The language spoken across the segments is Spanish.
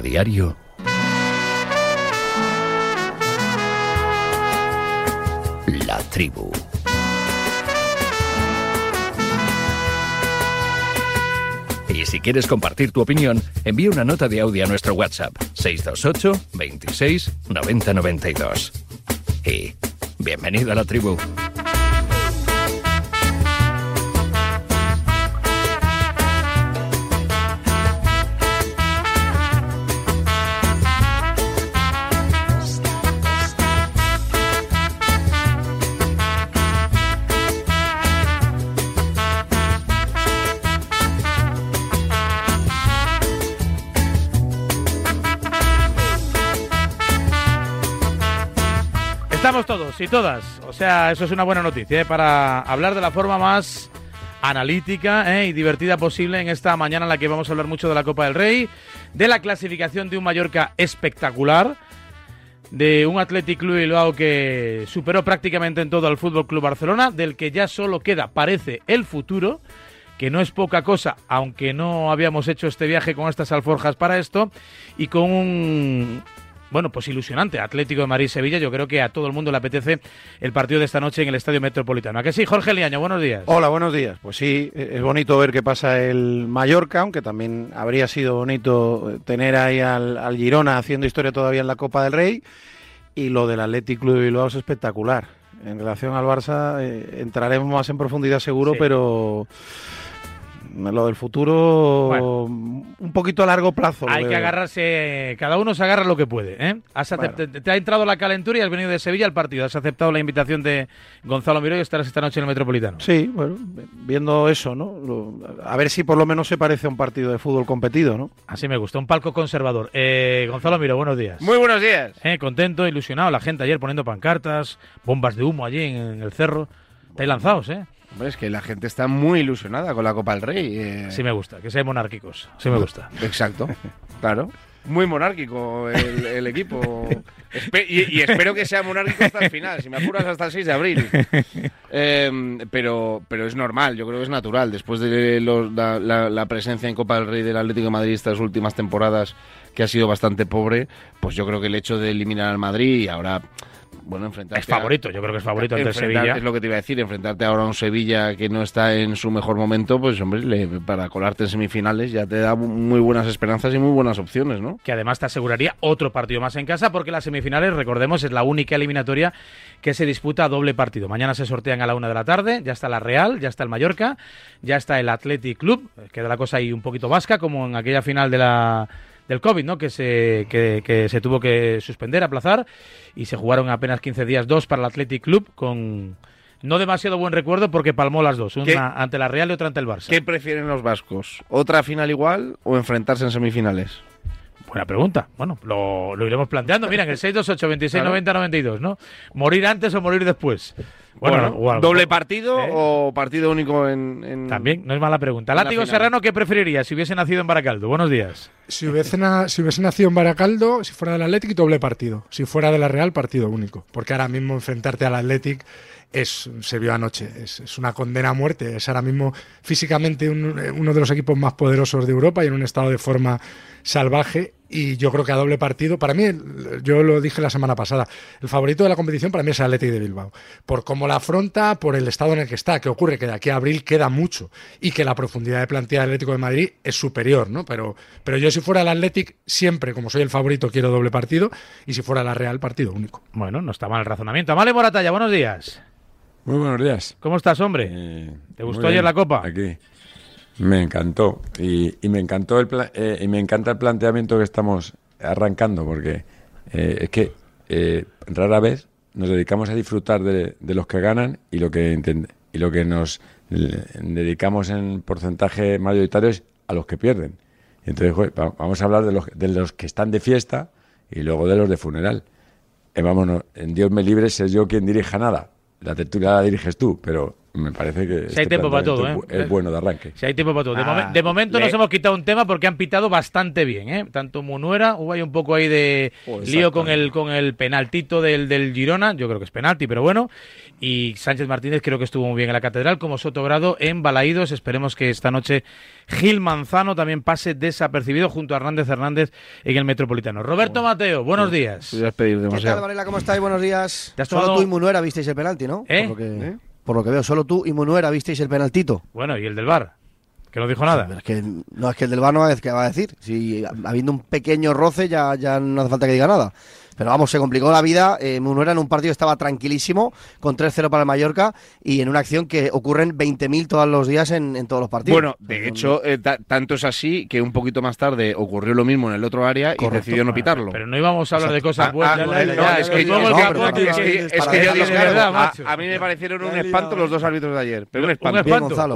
diario. La tribu. Y si quieres compartir tu opinión, envía una nota de audio a nuestro WhatsApp 628 26 90 92. Y bienvenido a la tribu. Y todas. O sea, eso es una buena noticia ¿eh? para hablar de la forma más analítica ¿eh? y divertida posible en esta mañana en la que vamos a hablar mucho de la Copa del Rey, de la clasificación de un Mallorca espectacular, de un Athletic Club Bilbao que superó prácticamente en todo al Fútbol Club Barcelona, del que ya solo queda, parece, el futuro que no es poca cosa, aunque no habíamos hecho este viaje con estas alforjas para esto, y con un bueno, pues ilusionante. Atlético de Madrid-Sevilla, yo creo que a todo el mundo le apetece el partido de esta noche en el Estadio Metropolitano. ¿A que sí, Jorge Liaño? Buenos días. Hola, buenos días. Pues sí, es bonito ver qué pasa el Mallorca, aunque también habría sido bonito tener ahí al, al Girona haciendo historia todavía en la Copa del Rey. Y lo del Atlético Club de Bilbao es espectacular. En relación al Barça, eh, entraremos más en profundidad seguro, Sí. pero lo del futuro Bueno. un poquito a largo plazo. Hay que agarrarse, cada uno se agarra lo que puede. ¿eh? Has acep- Bueno. te, te ha entrado la calentura y has venido de Sevilla al partido. Has aceptado la invitación de Gonzalo Miró y estarás esta noche en el Metropolitano. Sí, bueno, viendo eso, ¿no? A ver si por lo menos se parece a un partido de fútbol competido, ¿no? Así me gusta, un palco conservador. Eh, Gonzalo Miró, buenos días. Muy buenos días. Eh, contento, ilusionado, la gente ayer poniendo pancartas, bombas de humo allí en, en el cerro. Estáis lanzados, ¿eh? Hombre, es que la gente está muy ilusionada con la Copa del Rey. eh. Sí me gusta, que sean monárquicos. Sí me gusta. Exacto, claro. Muy monárquico el, el equipo. Espe- y, y espero que sea monárquico hasta el final, si me apuras hasta el 6 de abril. Eh, pero, pero es normal, yo creo que es natural. Después de los- la, la- la presencia en Copa del Rey del Atlético de Madrid estas últimas temporadas, que ha sido bastante pobre, pues yo creo que el hecho de eliminar al Madrid y ahora, bueno, enfrentarse Es favorito, yo creo que es favorito ante el Sevilla. Es lo que te iba a decir, enfrentarte ahora a un Sevilla que no está en su mejor momento, pues hombre, le- para colarte en semifinales ya te da muy buenas esperanzas y muy buenas opciones, ¿no? que además te aseguraría otro partido más en casa, porque las semifinales, recordemos, es la única eliminatoria que se disputa a doble partido. Mañana se sortean a la una de la tarde, ya está la Real, ya está el Mallorca, ya está el Athletic Club, eh, queda la cosa ahí un poquito vasca, como en aquella final de la del COVID, ¿no? Que se, que, que se tuvo que suspender, aplazar, y se jugaron apenas 15 días, dos para el Athletic Club, con no demasiado buen recuerdo porque palmó las dos, una ¿Qué? ante la Real y otra ante el Barça. ¿Qué prefieren los vascos? ¿Otra final igual o enfrentarse en semifinales? Buena pregunta. Bueno, lo, lo iremos planteando. Mira, en el 628 26 Claro. 90 92, ¿no? ¿Morir antes o morir después? Bueno. ¿doble partido ¿Eh? o partido único en...? en- También, no es mala pregunta. Látigo. Serrano, ¿qué preferiría si hubiese nacido en Baracaldo? Buenos días. Si hubiese, na- si hubiese nacido en Baracaldo, si fuera del Athletic, doble partido. Si fuera de la Real, partido único. Porque ahora mismo enfrentarte al Athletic es, se vio anoche, es, es una condena a muerte. Es ahora mismo físicamente un- uno de los equipos más poderosos de Europa y en un estado de forma salvaje. Y yo creo que a doble partido, para mí, yo lo dije la semana pasada, el favorito de la competición para mí es el Athletic de Bilbao. Por cómo la afronta, por el estado en el que está. que ocurre? Que de aquí a abril queda mucho y que la profundidad de plantilla del Atlético de Madrid es superior, ¿no? Pero, pero yo si fuera el Athletic, siempre, como soy el favorito, quiero doble partido y si fuera la Real, partido único. Bueno, no está mal el razonamiento. Vale, Moratalla, buenos días. Muy buenos días. ¿Cómo estás, hombre? Eh, ¿Te gustó ayer la Copa? Aquí. Me encantó. Y, y me encantó el pla- eh, y me encanta el planteamiento que estamos arrancando, porque eh, es que eh, rara vez nos dedicamos a disfrutar de, los que ganan y lo que y lo que nos eh, dedicamos en porcentaje mayoritario es a los que pierden. Entonces, vamos a hablar de los, de los que están de fiesta y luego de los de funeral. Vámonos, en Dios me libre ser yo quien dirija nada. La tertulia la diriges tú, pero me parece que Si hay este tiempo para todo, ¿eh? es bu- es bueno de arranque. Si hay tiempo para todo. De, Ah, momen- de momento le- nos hemos quitado un tema porque han pitado bastante bien, ¿eh? Tanto Munuera, hubo ahí un poco ahí de Oh, lío con el con el penaltito del, del Girona, yo creo que es penalti, pero bueno. Y Sánchez Martínez creo que estuvo muy bien en la catedral, como Sotogrado en Balaídos. Esperemos que esta noche Gil Manzano también pase desapercibido junto a Hernández Hernández en el Metropolitano. Roberto Mateo, buenos días. Voy a pedir ¿Qué tal. Varela? ¿Cómo estáis? Buenos días. ¿Te has Solo tomado- tú y Munuera visteis el penalti, ¿no? ¿Eh? Por, lo que, por lo que veo, solo tú y Munuera visteis el penaltito. Bueno, y el del bar, que no dijo nada. Pero es que, no, es que el del bar no va a decir- ¿qué va a decir. Si habiendo un pequeño roce ya, ya no hace falta que diga nada. Pero vamos, se complicó la vida. Eh, Munuera en un partido estaba tranquilísimo, con 3-0 para el Mallorca, y en una acción que ocurren 20.000 todos los días en, en todos los partidos. Bueno, de hecho, eh, ta- tanto es así que un poquito más tarde ocurrió lo mismo en el otro área y decidió no pitarlo. Pero no íbamos a hablar de cosas buenas. ah, es que, yo digo, a, macho. a mí me parecieron un espanto los dos árbitros de ayer. Pero un espanto.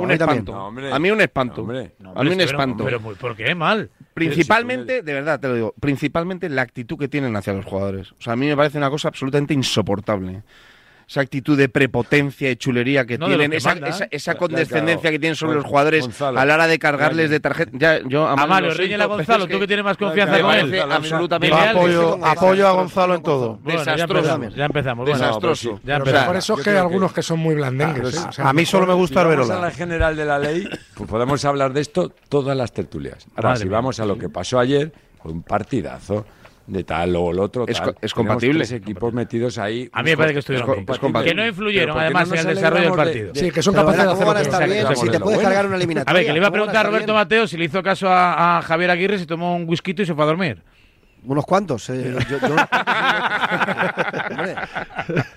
un espanto. A mí un espanto. Hombre. a mí un espanto. Pero, pero, ¿por qué mal? Principalmente, de verdad te lo digo, principalmente la actitud que tienen hacia los jugadores. O sea, a mí me parece una cosa absolutamente insoportable. Esa actitud de prepotencia y chulería que No, tienen, que esa, mandan. esa, esa Claro, condescendencia claro. que tienen sobre los jugadores Gonzalo. a la hora de cargarles de tarjeta. Ya, yo a a Gonzalo, tú que tienes más confianza me con parece él. absolutamente apoyo, apoyo a Gonzalo en todo. Bueno, ya Desastroso. empezamos, ya empezamos. Bueno, Desastroso. ya empezamos. Por eso es que hay algunos que son muy blandengues. Pues, ¿eh? O sea, a mí solo me gusta si Arbelola. a la general de la ley, pues podemos hablar de esto todas las tertulias. Ahora, Madre si vamos a lo que pasó ayer, fue un partidazo de tal o el otro. Es co- es compatible. tres equipos metidos ahí. A mí me parece que estuvieron es bien. compatible. Que no influyeron, Pero ¿por qué además, no en el desarrollo del de- partido. Sí, que son capaces de hacer ¿cómo lo bien que si te puedes cargar una eliminatoria? A ver, que le iba a ¿Cómo van preguntar a Roberto bien? Mateo si le hizo caso a, a Javier Aguirre si tomó un whisky y se fue a dormir. Unos cuantos. eh, yo- yo- Hombre,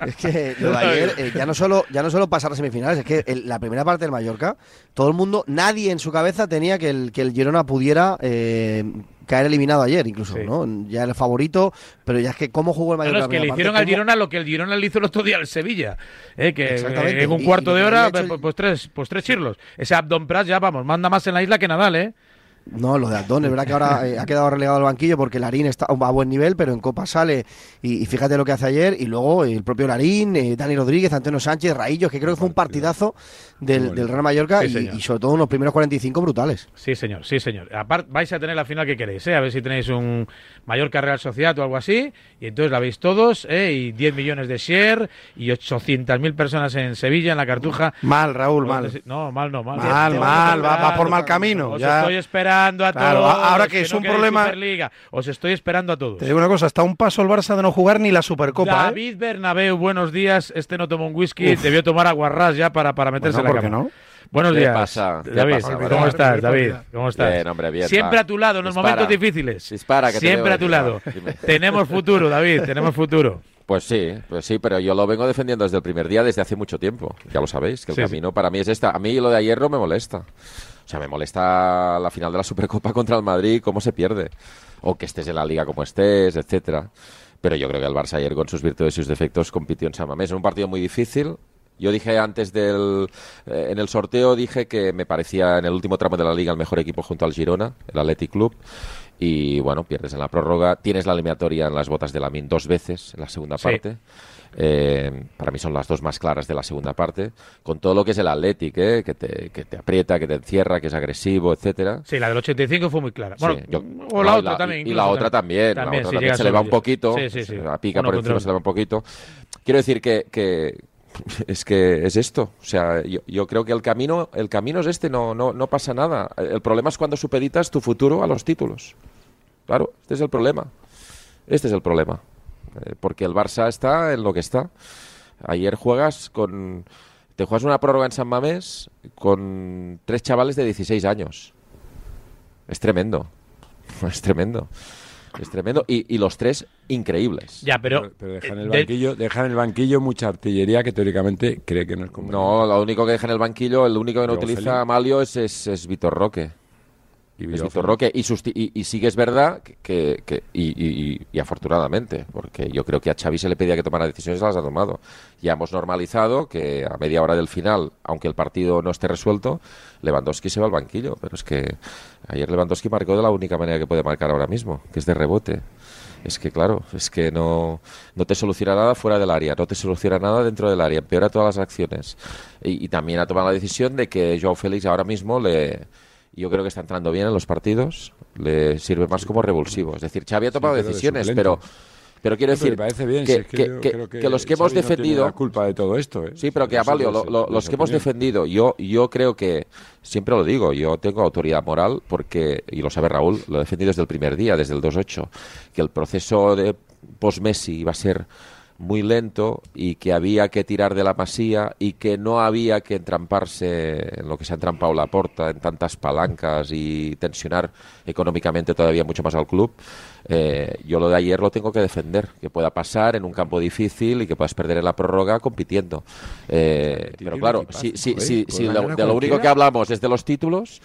es que lo de ayer, eh, ya, no solo, ya no solo pasar a semifinales, es que el- la primera parte del Mallorca, todo el mundo, nadie en su cabeza tenía que el, que el Girona pudiera eh, caer eliminado ayer, incluso, Sí. ¿no? Ya el favorito, pero ya es que cómo jugó el Mallorca. no, es que le hicieron parte, al Girona lo que el Girona le hizo el otro día al Sevilla. eh, que Exactamente. eh, en un cuarto y de hora, pues, el- pues tres, pues tres chirlos. Ese Abdon Pras ya, vamos, manda más en la isla que Nadal, ¿eh? No, lo de Aldón, es verdad que ahora eh, ha quedado relegado al banquillo porque Larín está a buen nivel, pero en Copa sale y, y fíjate lo que hace ayer. Y luego el propio Larín, eh, Dani Rodríguez, Antonio Sánchez, Raillos, que creo que fue un partidazo del, del Real Mallorca Sí, y, sobre todo unos primeros 45 brutales. Sí, señor, sí, señor. Aparte, vais a tener la final que queréis, ¿eh? A ver si tenéis un Mallorca Real Sociedad o algo así. Y entonces la veis todos, ¿eh? Y 10 millones de share y 800.000 personas en Sevilla, en la Cartuja. Mal, Raúl, mal. No, mal no, mal. Mal, Te- te mal, va- va por mal camino, Os ya. estoy esperando a Claro, todos. ahora que es no un problema- Superliga. Os estoy esperando a todos. Te digo una cosa, está un paso el Barça de no jugar ni la Supercopa, ¿eh? David Bernabeu, buenos días. Este no tomó un whisky, debió tomar aguarrás ya para, para meterse Bueno, en la ¿por qué cama. no? Buenos ¿Qué días. pasa? ¿Qué David, pasa, ¿cómo estás, David? ¿Cómo estás? Bien, hombre, bien, Siempre va. a tu lado, en los Dispara. momentos difíciles. Dispara, que te Siempre a tu lado. Dime. Tenemos futuro, David, tenemos futuro. Pues sí, pues sí, pero yo lo vengo defendiendo desde el primer día, desde hace mucho tiempo. Ya lo sabéis, que el Sí, sí. camino para mí es esta. A mí lo de ayer no me molesta. O sea, me molesta la final de la Supercopa contra el Madrid, cómo se pierde. O que estés en la liga como estés, etcétera. Pero yo creo que el Barça ayer, con sus virtudes y sus defectos, compitió en San Mamés. En un partido muy difícil. Yo dije antes del. eh, en el sorteo dije que me parecía en el último tramo de la liga el mejor equipo junto al Girona, el Athletic Club. Y bueno, pierdes en la prórroga. Tienes la eliminatoria en las botas de Lamin dos veces en la segunda Sí. parte. Eh, para mí son las dos más claras de la segunda parte. Con todo lo que es el Athletic, ¿eh? que, te, que te aprieta, que te encierra, que es agresivo, etcétera. Sí, la del 85 fue muy clara. Bueno, Sí, yo- o la otra también. Y la otra también. la otra también se le va un poquito. Sí, sí, sí. La pica Uno por encima se le va un poquito. Quiero decir que, que es que es esto. O sea, yo, yo creo que el camino, el camino es este, no, no, no pasa nada. El problema es cuando supeditas tu futuro a los títulos. Claro, este es el problema. Este es el problema. Eh, porque el Barça está en lo que está. Ayer juegas con. Te juegas una prórroga en San Mamés con tres chavales de 16 años. Es tremendo. Es tremendo. Es tremendo. Y, y los tres increíbles. Ya, pero. Pero, pero deja en el de- banquillo, deja en el banquillo mucha artillería que teóricamente cree que no es como. No, lo único que deja en el banquillo, el único que no utiliza. Amalio es, es, es Vitor Roque. Y Roque. Y, y, y sí que es verdad que, y, y- y- y afortunadamente, porque yo creo que a Xavi se le pedía que tomara decisiones, las ha tomado. Ya hemos normalizado que a media hora del final, aunque el partido no esté resuelto, Lewandowski se va al banquillo. Pero es que ayer Lewandowski marcó de la única manera que puede marcar ahora mismo, que es de rebote. es que claro, es que no, no te soluciona nada fuera del área, no te soluciona nada dentro del área, empeora todas las acciones. Y, y también ha tomado la decisión de que Joao Félix ahora mismo le, yo creo que está entrando bien en los partidos, le sirve más como revulsivo. Es decir, Xavi ha tomado decisiones, pero, pero quiero decir que, los que hemos Xavi no defendido... la culpa de todo esto, ¿eh? Sí, pero que es- lo- los que hemos defendido, yo, yo creo que, siempre lo digo, yo tengo autoridad moral porque, y lo sabe Raúl, lo he defendido desde el primer día, desde el 2-8, que el proceso de post-Messi iba a ser muy lento y que había que tirar de la masía y que no había que entramparse en lo que se ha entrampado la porta, en tantas palancas y tensionar económicamente todavía mucho más al club. Eh, yo lo de ayer lo tengo que defender, que pueda pasar en un campo difícil y que puedas perder en la prórroga compitiendo. Eh, pero claro, si, si, si, si lo- de lo único que hablamos es de los títulos,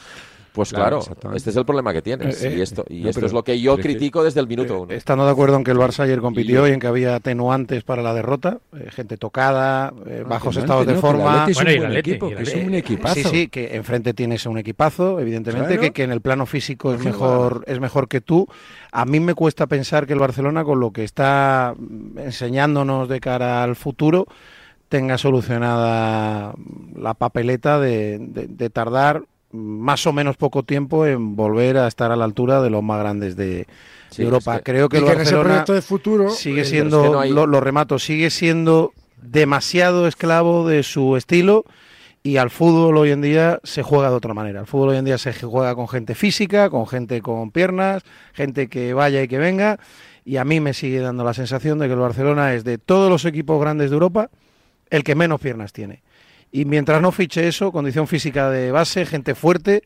pues Claro, este es el problema que tienes. Eh, eh, y esto, y no, esto pero- es lo que yo critico desde el minuto Eh, uno. Estando de acuerdo en que el Barça ayer compitió Y- y en que había atenuantes para la derrota, eh, gente tocada, eh, bajos No, estados de forma. Es Bueno, un buen Atleti, equipo, y que es un equipazo. Sí, sí, que enfrente tienes un equipazo, evidentemente, Claro. que, que en el plano físico es mejor, es mejor que tú. A mí me cuesta pensar que el Barcelona, con lo que está enseñándonos de cara al futuro, tenga solucionada la papeleta de, de- de tardar más o menos poco tiempo en volver a estar a la altura de los más grandes de, Sí, de Europa. es que- Creo que el Barcelona proyecto de futuro sigue eh, siendo, es que no hay- lo, lo remato, sigue siendo demasiado esclavo de su estilo y al fútbol hoy en día se juega de otra manera. Al fútbol hoy en día se juega con gente física, con gente con piernas, gente que vaya y que venga y a mí me sigue dando la sensación de que el Barcelona es de todos los equipos grandes de Europa el que menos piernas tiene. Y mientras no fiche eso, condición física de base, gente fuerte,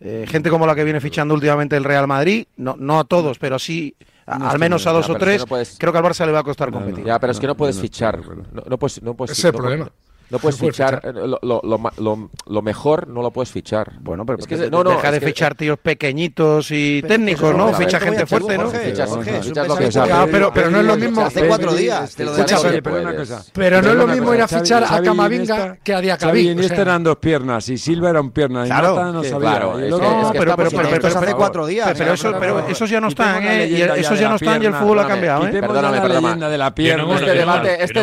eh, gente como la que viene fichando últimamente el Real Madrid, no, no a todos, pero sí a- No al menos a dos o pero es que tres, no puedes- creo que al Barça le va a costar No, no. competir. Ya, pero es que no puedes fichar. No, no puedes, no puedes, Ese es el problema. No puedes fichar. fichar. eh, Lo, lo- lo mejor no lo puedes fichar. Bueno, pero Es que no, no, deja es de que- fichar tíos pequeños y técnicos, Pero ¿no? Ficha gente fuerte, ¿no? Que- pero- pero no es lo mismo. Hace cuatro días, te lo pero no es lo mismo ir a fichar a Camavinga que a Diacabí, y sea. eran dos piernas y Silva era un pierna y Claro, no sabía. pero- hace cuatro días. Pero, pero eso, Pero- pero esos ya no están, ¿eh? Esos ya no están y el fútbol ha cambiado, ¿eh? Perdóname, perdóname. Este debate, este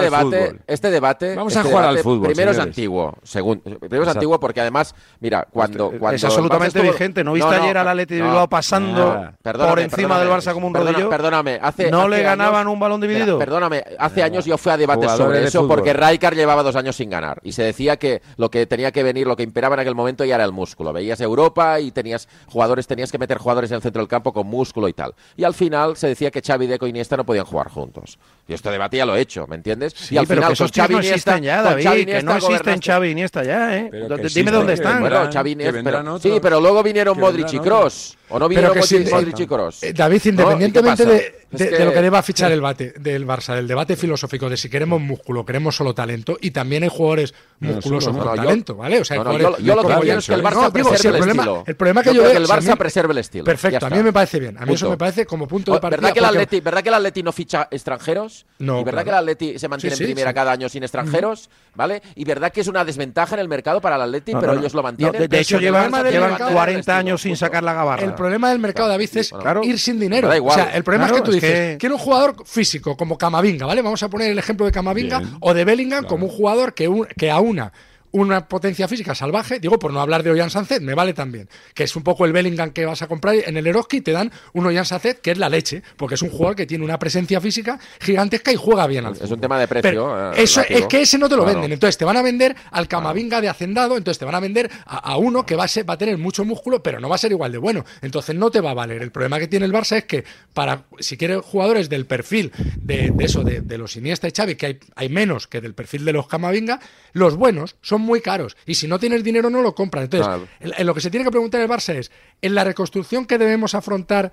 debate, este debate, fútbol. este Vamos a jugar al fútbol, Primero es antiguo, segundo, primero es antiguo porque además, mira, cuando, Es cuando absolutamente estuvo- vigente. ¿No viste ayer al Atleti de Bilbao pasando. Perdóname, por encima del Barça como un rodillo? Perdóname, hace ¿No hace le años- ganaban un balón dividido? Mira, perdóname, hace años yo fui a debates sobre de eso fútbol. porque Rijkaard llevaba dos años sin ganar y se decía que lo que tenía que venir, lo que imperaba en aquel momento ya era el músculo. Veías Europa y tenías jugadores, tenías que meter jugadores en el centro del campo con músculo y tal. Y al final se decía que Xavi, Deco y Iniesta no podían jugar juntos. Y este debate ya lo he hecho, ¿me entiendes? Sí, y al final con Xavi no Iniesta, existen ya, David, Xavi que no existen Xavi Iniesta ya, ¿eh? Dime dónde están. Bueno, Xavi Iniesta, sí, pero luego vinieron Modric y Kroos. ¿O no vinieron que Modric, eh, y Kroos? David, ¿No? ¿Y qué independientemente de, Es de- que- de lo que deba fichar el, bate, del Barça, del debate filosófico de si queremos músculo, queremos solo talento, y también hay jugadores No, musculosos con no. Yo- talento, ¿vale? O sea, hay No, no, jugadores yo, yo lo que Jan- es que el No, Barça digo, preserve si el el problema, estilo. el problema que Yo yo, creo veo que el si Barça mí- preserve el estilo. Perfecto, a mí me parece bien. A mí eso me parece como punto de partida. ¿Verdad que, el porque- Atleti, ¿Verdad que el Atleti no ficha extranjeros? No, ¿Y verdad claro. que el Atleti se mantiene Sí, sí, en primera sí. cada año sin extranjeros? ¿Vale? ¿Y verdad que es una desventaja en el mercado para el Atleti, pero ellos lo mantienen? de, hecho, llevan, Barça llevan preserva el 40 estilo, años sin sacar la gabarra. El problema del mercado, David, es Claro. ir sin dinero. Da igual. O sea, el problema Claro, es que tú es dices, que- quiero un jugador físico como Camavinga, ¿vale? Vamos a poner el ejemplo de Camavinga o de Bellingham como un jugador que, un- que aúna una potencia física salvaje, digo, por no hablar de Ollán Sánchez, me vale también, que es un poco el Bellingham que vas a comprar en el Eroski y te dan un Ollán Sánchez que es la leche, porque es un jugador que tiene una presencia física gigantesca y juega bien al Es fútbol. un tema de precio, Pero eh, eso es que ese no te lo Claro. venden, entonces te van a vender al Camavinga de Hacendado, entonces te van a vender a, a uno que va a, ser- va a tener mucho músculo, pero no va a ser igual de bueno. Entonces no te va a valer. El problema que tiene el Barça es que para si quieres jugadores del perfil de, de eso, de, de los Iniesta y Xavi, que hay, hay menos que del perfil de los Camavinga, los buenos son muy caros. Y si no tienes dinero no lo compran. Entonces, Claro. en- en lo que se tiene que preguntar el Barça es, ¿en la reconstrucción que debemos afrontar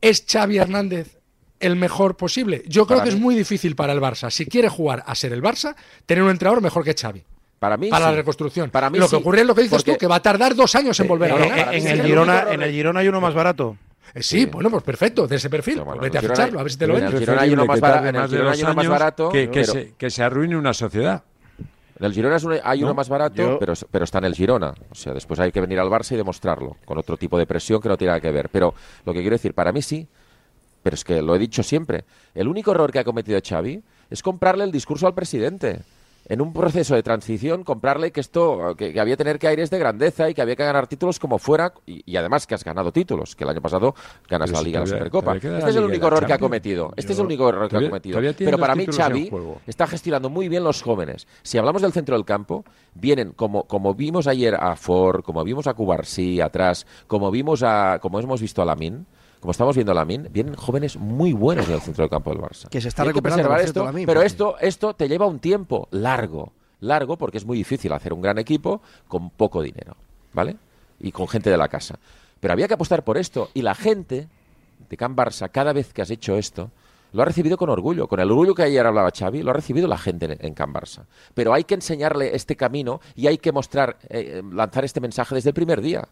es Xavi Hernández el mejor posible? Yo creo Para que es muy difícil para el Barça, si quiere jugar a ser el Barça, tener un entrenador mejor que Xavi. Para mí Para sí. la reconstrucción. Para mí lo sí, que ocurre es lo que dices porque- tú, que va a tardar dos años en volver a Eh, ganar. eh, en, sí el Girona, en el Girona hay uno más barato. Eh, sí, bueno, pues perfecto, de ese perfil. Bueno, vete a ficharlo, a ver si te lo en tarde en el Girona hay uno más barato, que, que pero- se, que se arruine una sociedad. En el Girona es hay uno No, más barato, yo- pero, pero está en el Girona. O sea, después hay que venir al Barça y demostrarlo, con otro tipo de presión que no tiene nada que ver. Pero lo que quiero decir, para mí sí, pero es que lo he dicho siempre, el único error que ha cometido Xavi es comprarle el discurso al presidente. En un proceso de transición, comprarle que esto, que, que había que tener que aires de grandeza y que había que ganar títulos como fuera, y, y además que has ganado títulos, que el año pasado ganas Pero la si Liga y la Supercopa. Este la es el único error que ha cometido. Este es el único error que ha cometido. Pero para mí Xavi está gestionando muy bien los jóvenes. Si hablamos del centro del campo, vienen como, como vimos ayer a Ford, como vimos a Cubarsí atrás, como vimos a, como hemos visto a Lamin, como estamos viendo a Lamin, vienen jóvenes muy buenos del centro del campo del Barça. Que se está recuperando, esto, pero porque- esto, esto te lleva un tiempo largo, largo, porque es muy difícil hacer un gran equipo con poco dinero, ¿vale? Y con gente de la casa. Pero había que apostar por esto y la gente de Can Barça, cada vez que has hecho esto, lo ha recibido con orgullo. Con el orgullo que ayer hablaba Xavi, lo ha recibido la gente en, en Can Barça. Pero hay que enseñarle este camino y hay que mostrar, eh, lanzar este mensaje desde el primer día.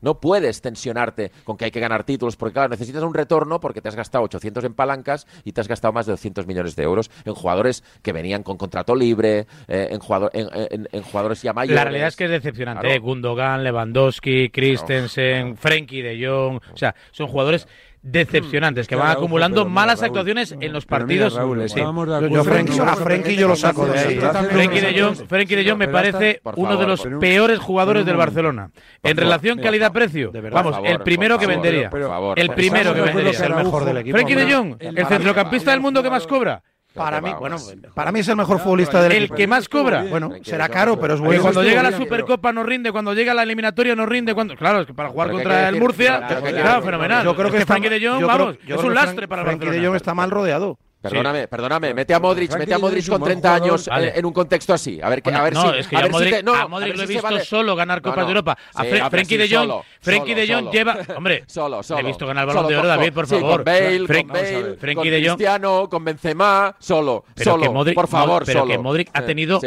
No puedes tensionarte con que hay que ganar títulos, porque claro, necesitas un retorno porque te has gastado 800 en palancas y te has gastado más de 200 millones de euros en jugadores que venían con contrato libre, eh, en, jugador- en, en- en jugadores ya mayores. La realidad es que es decepcionante. Claro. ¿eh? Gundogan, Lewandowski, Christensen, Frenkie de Jong. O sea, son jugadores decepcionantes que que van acumulando pero malas Raúl, actuaciones en los mira, partidos. Raúl, Sí. de Yo- a Frenkie yo lo saco de ahí. Frenkie de Jong, Frenkie de Jong me parece uno de los peores jugadores del. Barcelona. En relación calidad-precio, vamos, el primero que vendería. El primero que vendería. que es el mejor del equipo. Frenkie de Jong, el centrocampista del mundo que más cobra. Para mí, bueno, para mí es el mejor futbolista del El que más cobra. Bueno, será caro, pero es bueno. cuando llega la Supercopa no rinde, cuando llega la eliminatoria no rinde. Cuando... Claro, es que para jugar Pero ¿qué contra el? Murcia, Pero ¿qué quiere claro, fenomenal. Yo creo que Frenkie de Jong, vamos, es un lastre para el Frenkie de. Jong está mal rodeado. Perdóname, perdóname, mete a Modric, mete a Modric con buen 30 jugador. años Vale. en un contexto así. A ver, que- a ver no, si, es que a si Modric, te- no, a Modric ver lo he si visto vale. solo ganar Copas No, no. de Europa. A Sí, Fre- hombre, Frenkie sí, de Jong, solo, Frenkie solo, de Jong solo. lleva, hombre, Solo, solo. he visto ganar el Solo Balón de Oro, David, por favor. Con Bale, Fren- con Bale, Frenkie de Jong- Cristiano, con Benzema, solo, Pero solo, que Modric- por favor, pero solo. que Modric ha tenido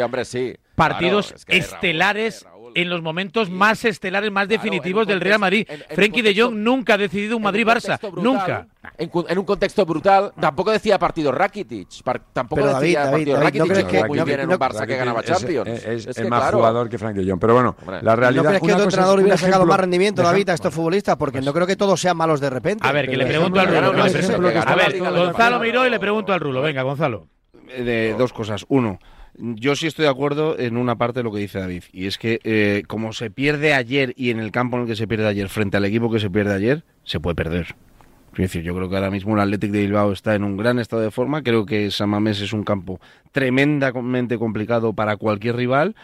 partidos estelares. En los momentos más estelares, más Claro, definitivos en un del Real contexto- Madrid. en- en Frenkie de contexto- Jong nunca ha decidido un En Madrid-Barça, contexto brutal, nunca. En, en un contexto brutal, tampoco decía partido Rakitic, par- tampoco Pero decía David, partido David, ¿no Rakitic, crees que que- muy no- bien en no- un Barça que ganaba Champions. Es, es- Es es que, más claro, jugador que Frankie de Jong. Pero bueno, Hombre. la ¿No realidad. crees que otro entrenador hubiera sacado más rendimiento, David, a estos futbolistas? Porque no creo que todos sean malos de repente. A ver, que le pregunto al Rulo. A en ver, Gonzalo miró y le pregunto al Rulo. Venga, Gonzalo. de dos cosas. Uno, yo sí estoy de acuerdo en una parte de lo que dice David, y es que eh, como se pierde ayer y en el campo en el que se pierde ayer frente al equipo que se pierde ayer, se puede perder. Es decir, yo creo que ahora mismo el Athletic de Bilbao está en un gran estado de forma, creo que San Mamés es un campo tremendamente complicado para cualquier rival.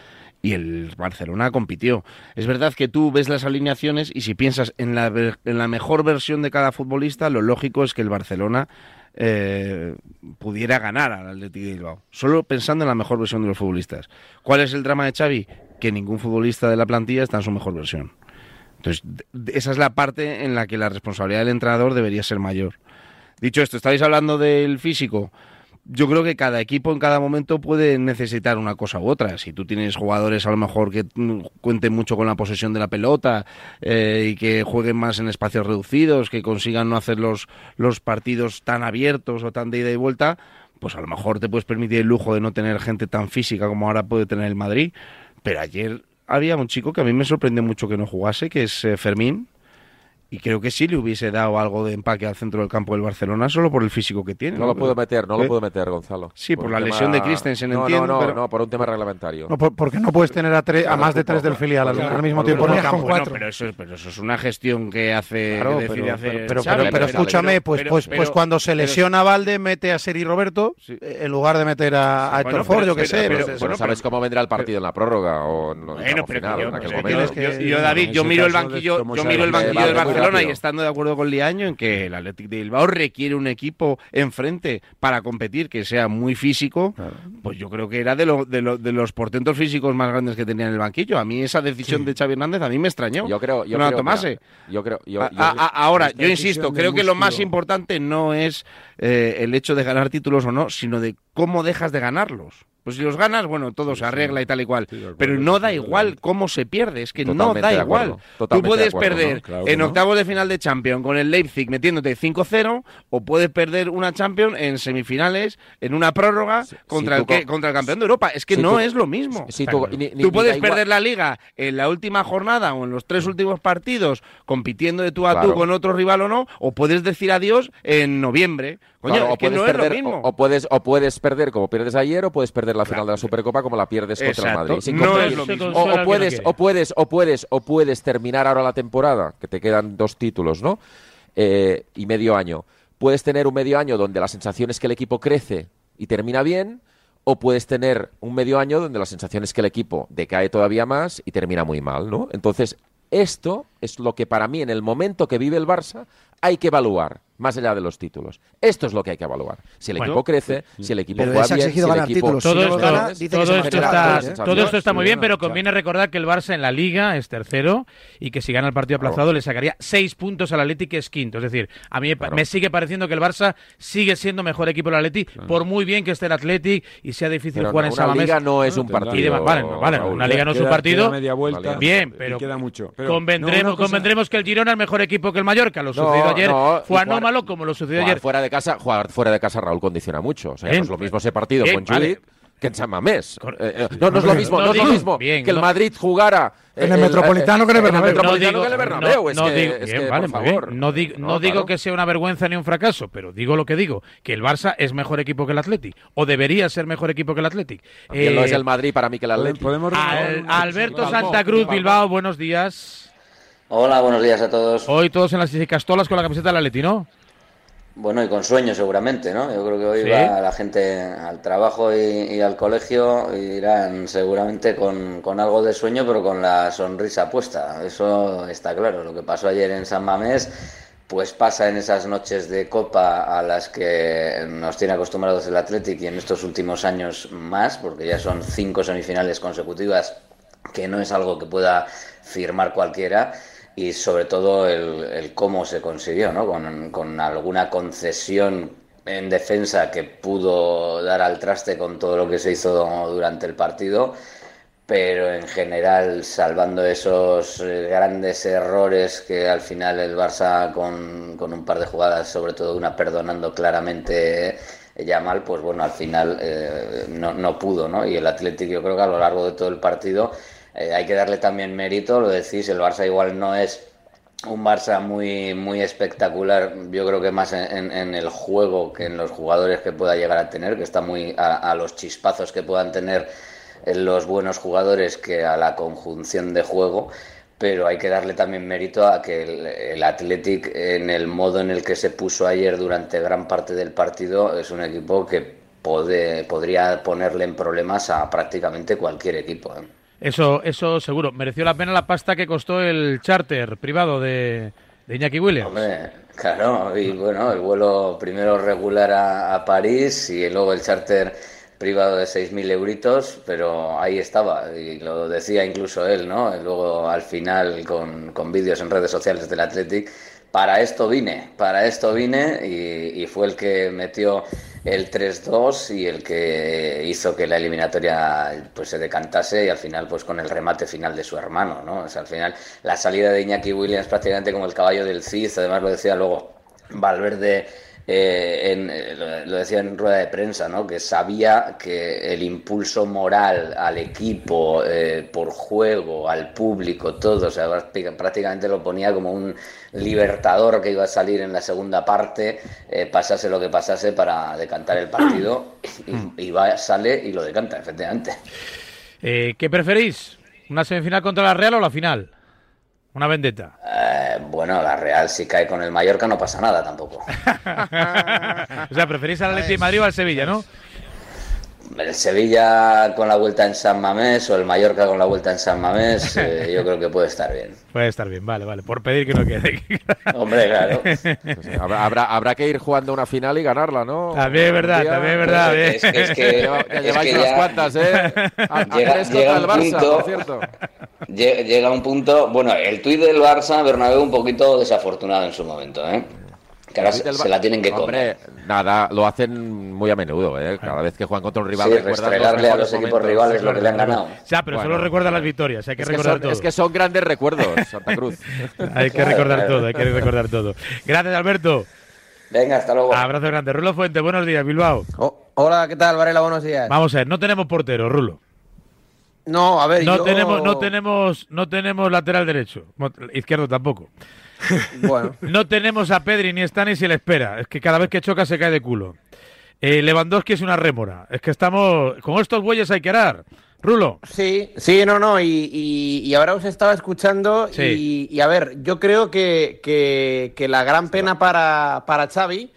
Y el Barcelona compitió. Es verdad que tú ves las alineaciones y si piensas en la, ver- en la mejor versión de cada futbolista, lo lógico es que el Barcelona eh, pudiera ganar al Athletic de Bilbao. Solo pensando en la mejor versión de los futbolistas. ¿Cuál es el drama de Xavi? Que ningún futbolista de la plantilla está en su mejor versión. Entonces, esa es la parte en la que la responsabilidad del entrenador debería ser mayor. Dicho esto, estáis hablando del físico. Yo creo que cada equipo en cada momento puede necesitar una cosa u otra. Si tú tienes jugadores a lo mejor que mm, cuenten mucho con la posesión de la pelota eh, y que jueguen más en espacios reducidos, que consigan no hacer los, los partidos tan abiertos o tan de ida y vuelta, pues a lo mejor te puedes permitir el lujo de no tener gente tan física como ahora puede tener el Madrid. Pero ayer había un chico que a mí me sorprendió mucho que no jugase, que es eh, Fermín. Y creo que sí le hubiese dado algo de empaque al centro del campo del Barcelona solo por el físico que tiene. No lo puedo meter, no lo ¿Eh? puedo meter, Gonzalo. Sí, por la tema- lesión de Christensen, no, entiendo, No, no, pero- no, por un tema reglamentario. No, por- porque no puedes tener a, tres, a más de tres del filial al, claro, al mismo tiempo en el campo. Bueno, pero eso, pero eso es una gestión que hace Claro, que pero, hacer pero, pero, pero- pero escúchame, pues, pero- pues, pero- pues cuando se pero- lesiona Valde, mete a Seri Roberto Sí. eh, en lugar de meter a, a Héctor Bueno, Ford, yo qué sé. pero- pues, ¿Sabes cómo vendrá el partido en la prórroga o en Bueno, pero final, yo, en aquel yo- momento? yo- que- yo, David, yo miro el banquillo, del muy Barcelona y estando de acuerdo con Liaño en que el Athletic de Bilbao requiere un equipo enfrente para competir que sea muy físico, pues yo creo que era de, lo- de, lo- de los portentos físicos más grandes que tenía en el banquillo. A mí esa decisión de Xavi Hernández a mí me extrañó. Yo creo, yo no la tomase. mira, yo creo, yo, A- yo- a- a- ahora, yo insisto, creo que lo más importante no es eh, el hecho de ganar títulos o no, sino de cómo dejas de ganarlos. Pues si los ganas, bueno, todo se arregla y tal y cual. Acuerdo, Pero no da igual cómo se pierde, es que no da igual. Tú puedes acuerdo, perder ¿no? Claro, en ¿no? octavos de final de Champions con el Leipzig metiéndote 5-0 o puedes perder una Champions en semifinales en una prórroga contra, el que, co- contra el campeón de Europa. Es que no tú- es lo mismo. Si tú, ni- ni- Tú ni puedes perder la liga en la última jornada o en los tres últimos partidos compitiendo de tú a tú con otro rival o no, o puedes decir adiós en noviembre. Coño, Claro, es que no es perder, lo mismo. O, o puedes, o puedes perder como pierdes ayer, o puedes perder la final de la Supercopa como la pierdes contra el Madrid. Sin no es lo mismo. O, puedes, o puedes, o puedes, o puedes terminar ahora la temporada, que te quedan dos títulos, ¿no? Eh, y medio año. Puedes tener un medio año donde la sensación es que el equipo crece y termina bien, o puedes tener un medio año donde la sensación es que el equipo decae todavía más y termina muy mal, ¿no? Entonces, esto es lo que para mí, en el momento que vive el Barça, hay que evaluar, más allá de los títulos. Esto es lo que hay que evaluar. Si el Bueno. equipo crece, si el equipo juega bien, exigido si el ganar equipo... títulos. Todo esto, gana, todo está, la sensación. todo esto está muy bien, pero claro. conviene recordar que el Barça en la Liga es tercero y que si gana el partido aplazado le sacaría seis puntos al Atleti, que es quinto. Es decir, a mí me Claro. sigue pareciendo que el Barça sigue siendo mejor equipo el Atleti, por muy bien que esté el Athletic y sea difícil Pero jugar no, en una Samamés. liga no es un partido. Vale, no, vale, Raúl. una liga no es un partido. queda media vuelta Bien, pero queda mucho. Pero- convendremos, no, una cosa- convendremos que el Girona es mejor equipo que el Mallorca. Lo sucedido ayer fue anómalo como lo sucedió Jugar ayer. fuera de casa, jugar fuera de casa Raúl condiciona mucho. O sea, no es lo mismo ese partido Bien, con vale. Judith que en San Mamés. Eh, eh, no, no es lo mismo, No no, es lo digo- mismo bien, que el no- Madrid jugara En el Metropolitano que en el Bernabéu. Metropolitano que en el Bernabéu. No que, digo, es bien, que, vale, por muy bien. favor. No, digo, no No, digo claro. que sea una vergüenza ni un fracaso, pero digo lo que digo, que el Barça es mejor equipo que el Athletic, o debería ser mejor equipo que el Athletic. También lo Eh, es el Madrid para mí que el Al- un- Alberto Santa Cruz. Bilbao, buenos días. Hola, buenos días a todos. Hoy todos en las castolas con la camiseta del Atleti, ¿no? Bueno, y con sueño seguramente, ¿no? Yo creo que hoy Sí. va la gente al trabajo y, y al colegio y irán seguramente con, con algo de sueño, pero con la sonrisa puesta. Eso está claro. Lo que pasó ayer en San Mamés, pues pasa en esas noches de copa a las que nos tiene acostumbrados el Athletic y en estos últimos años más, porque ya son cinco semifinales consecutivas, que no es algo que pueda firmar cualquiera y sobre todo el, el cómo se consiguió, ¿no? Con, con alguna concesión en defensa que pudo dar al traste con todo lo que se hizo durante el partido, pero en general salvando esos eh, grandes errores que al final el Barça con, con un par de jugadas, sobre todo una perdonando claramente eh, Yamal, pues bueno, al final eh, no, no pudo, ¿no? Y el Atlético yo creo que a lo largo de todo el partido eh, hay que darle también mérito, lo decís, el Barça igual no es un Barça muy, muy espectacular, yo creo que más en, el juego que en los jugadores que pueda llegar a tener, que está muy a, los chispazos que puedan tener eh, los buenos jugadores que a la conjunción de juego, pero hay que darle también mérito a que el, Athletic en el modo en el que se puso ayer durante gran parte del partido es un equipo que podría ponerle en problemas a prácticamente cualquier equipo. ¿eh? Eso, eso seguro. Mereció la pena la pasta que costó el charter privado de, de Iñaki Williams. Claro, y bueno, el vuelo primero regular a, a París y luego el charter privado de 6.000 euritos, pero ahí estaba, y lo decía incluso él, ¿no? Luego al final con, con vídeos en redes sociales del Athletic, para esto vine, para esto vine y, y fue el que metió el 3-2 y el que hizo que la eliminatoria pues se decantase y al final pues con el remate final de su hermano, ¿no? O sea, al final la salida de Iñaki Williams prácticamente como el caballo del Cid, además lo decía luego Valverde eh, en- eh, lo- decía en rueda de prensa, ¿no? que sabía que el impulso moral al equipo, eh, por juego, al público, todo, o sea, práctica- prácticamente lo ponía como un libertador que iba a salir en la segunda parte, eh, pasase lo que pasase para decantar el partido, y, y va, sale y lo decanta, efectivamente. ¿Qué preferís? ¿Una semifinal contra la Real o la final? Una vendetta. Eh, bueno, la Real si cae con el Mallorca no pasa nada tampoco. o sea, preferís al Atlético de Madrid o al Sevilla, ¿no? El Sevilla con la vuelta en San Mamés o el Mallorca con la vuelta en San Mamés, eh, yo creo que puede estar bien. Puede estar bien, vale, vale. Por pedir que no quede. Hombre, claro. Habrá, habrá, habrá que ir jugando una final y ganarla, ¿no? También es verdad, día- también es verdad. Es, ¿eh? es que, Lleva- ya es lleváis que unas ya cuantas, ¿eh? A, Llega- un Barça, punto- por cierto. lle- llega un punto, bueno, el tuit del Barça, Bernabéu, un poquito desafortunado en su momento, ¿eh? Que ahora se, la tienen que Hombre, comer. nada, lo hacen muy a menudo, ¿eh? Cada vez que juegan contra un rival Sí, restregarle a los equipos momentos. rivales lo que le han ganado. Ya, pero solo recuerda las victorias, hay que Es que, recordar son, todo. es que son grandes recuerdos, Santa Cruz. Hay que recordar todo, hay que recordar todo. Gracias, Alberto. Venga, hasta luego. Abrazo grande. Rulo Fuente, buenos días, Bilbao. Oh, hola, ¿qué tal, Varela? Buenos días. Vamos a ver, no tenemos portero, Rulo. No, a ver, No yo- tenemos, no tenemos, no tenemos lateral derecho, izquierdo tampoco. Bueno, No tenemos a Pedri ni está ni se le espera. Es que cada vez que choca se cae de culo. Eh, Lewandowski es una rémora. Es que estamos con estos bueyes hay que arar. Rulo. sí, sí, no, no, y, y- y ahora os estaba escuchando Sí. y, y, a ver, yo creo que, que- que la gran pena para, para Xavi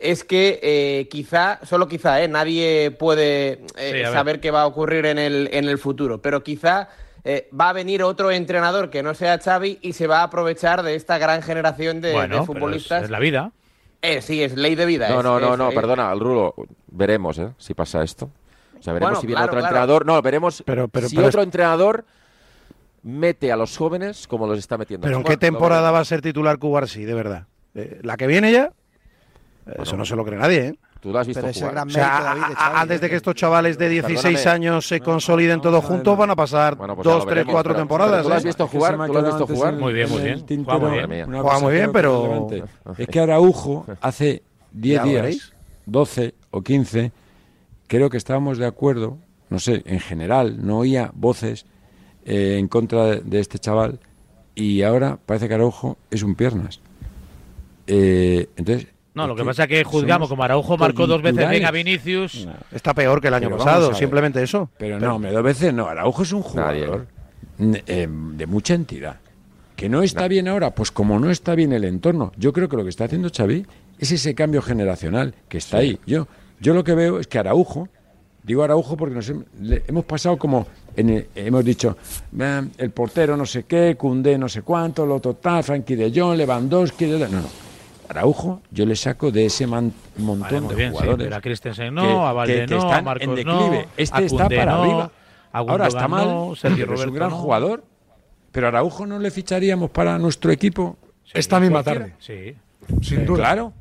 es que eh, quizá, solo quizá, eh, nadie puede eh, Sí, saber qué va a ocurrir en el, en el futuro, pero quizá eh, va a venir otro entrenador que no sea Xavi y se va a aprovechar de esta gran generación de, de bueno, pero es, futbolistas. es la vida. Eh, sí, es ley de vida. No, es- no, no, es- no, es- perdona, al Rulo. Veremos, ¿eh? Si pasa esto. O sea, veremos Bueno, si viene claro, otro claro. entrenador. No, veremos Pero- pero- si pero otro es- entrenador mete a los jóvenes como los está metiendo. ¿Pero en qué temporada va a ser titular Cubarsí, de verdad? Eh, ¿La que viene ya? Eso no se lo cree nadie, ¿eh? Tú lo has visto Pero ese jugar. gran O sea, mérito, David, de a- a- Xavi, antes de ¿eh? que estos chavales de 16 Perdóname. años se consoliden todos juntos, van a pasar Bueno, pues dos, tres, cuatro pero- temporadas. pero tú lo has ¿eh? visto jugar, tú lo has visto Muy bien, en muy bien. tintero Juega muy bien. Juega muy pero- es que Araujo hace 10 Ya lo días, veréis. 12 o 15, creo que estábamos de acuerdo, no sé, en general, no oía voces eh, en contra de, de este chaval y ahora parece que Araujo es un piernas. Eh, entonces, No, lo que pasa es que juzgamos somos como Araujo marcó dos veces coyunturales. venga Vinicius. Está peor que el año Pero a pasado, simplemente eso. Pero no, me dos veces no. Araujo es un jugador eh, de mucha entidad. ¿Que no está bien ahora? Pues como no está bien el entorno. Yo creo que lo que está haciendo Xavi es ese cambio generacional que está ahí. Yo, yo lo que veo es que Araujo, digo Araujo porque nos le- hemos pasado como, en el- hemos dicho, "Ah, el portero no sé qué, Cundé no sé cuánto, lo total, Frankie de Jong, Lewandowski, de- no, no. Araujo yo le saco de ese man- montón Vale, de bien, sí, jugadores. pero a Christensen que- no, a que- Valde que no, están a Marcos en declive. no, Este a está para no, arriba. a Ahora está mal, Sergio pero es un gran no. jugador. Pero a Araujo no le ficharíamos para nuestro equipo. Esta misma cualquiera. tarde, Sí. sin duda. Claro.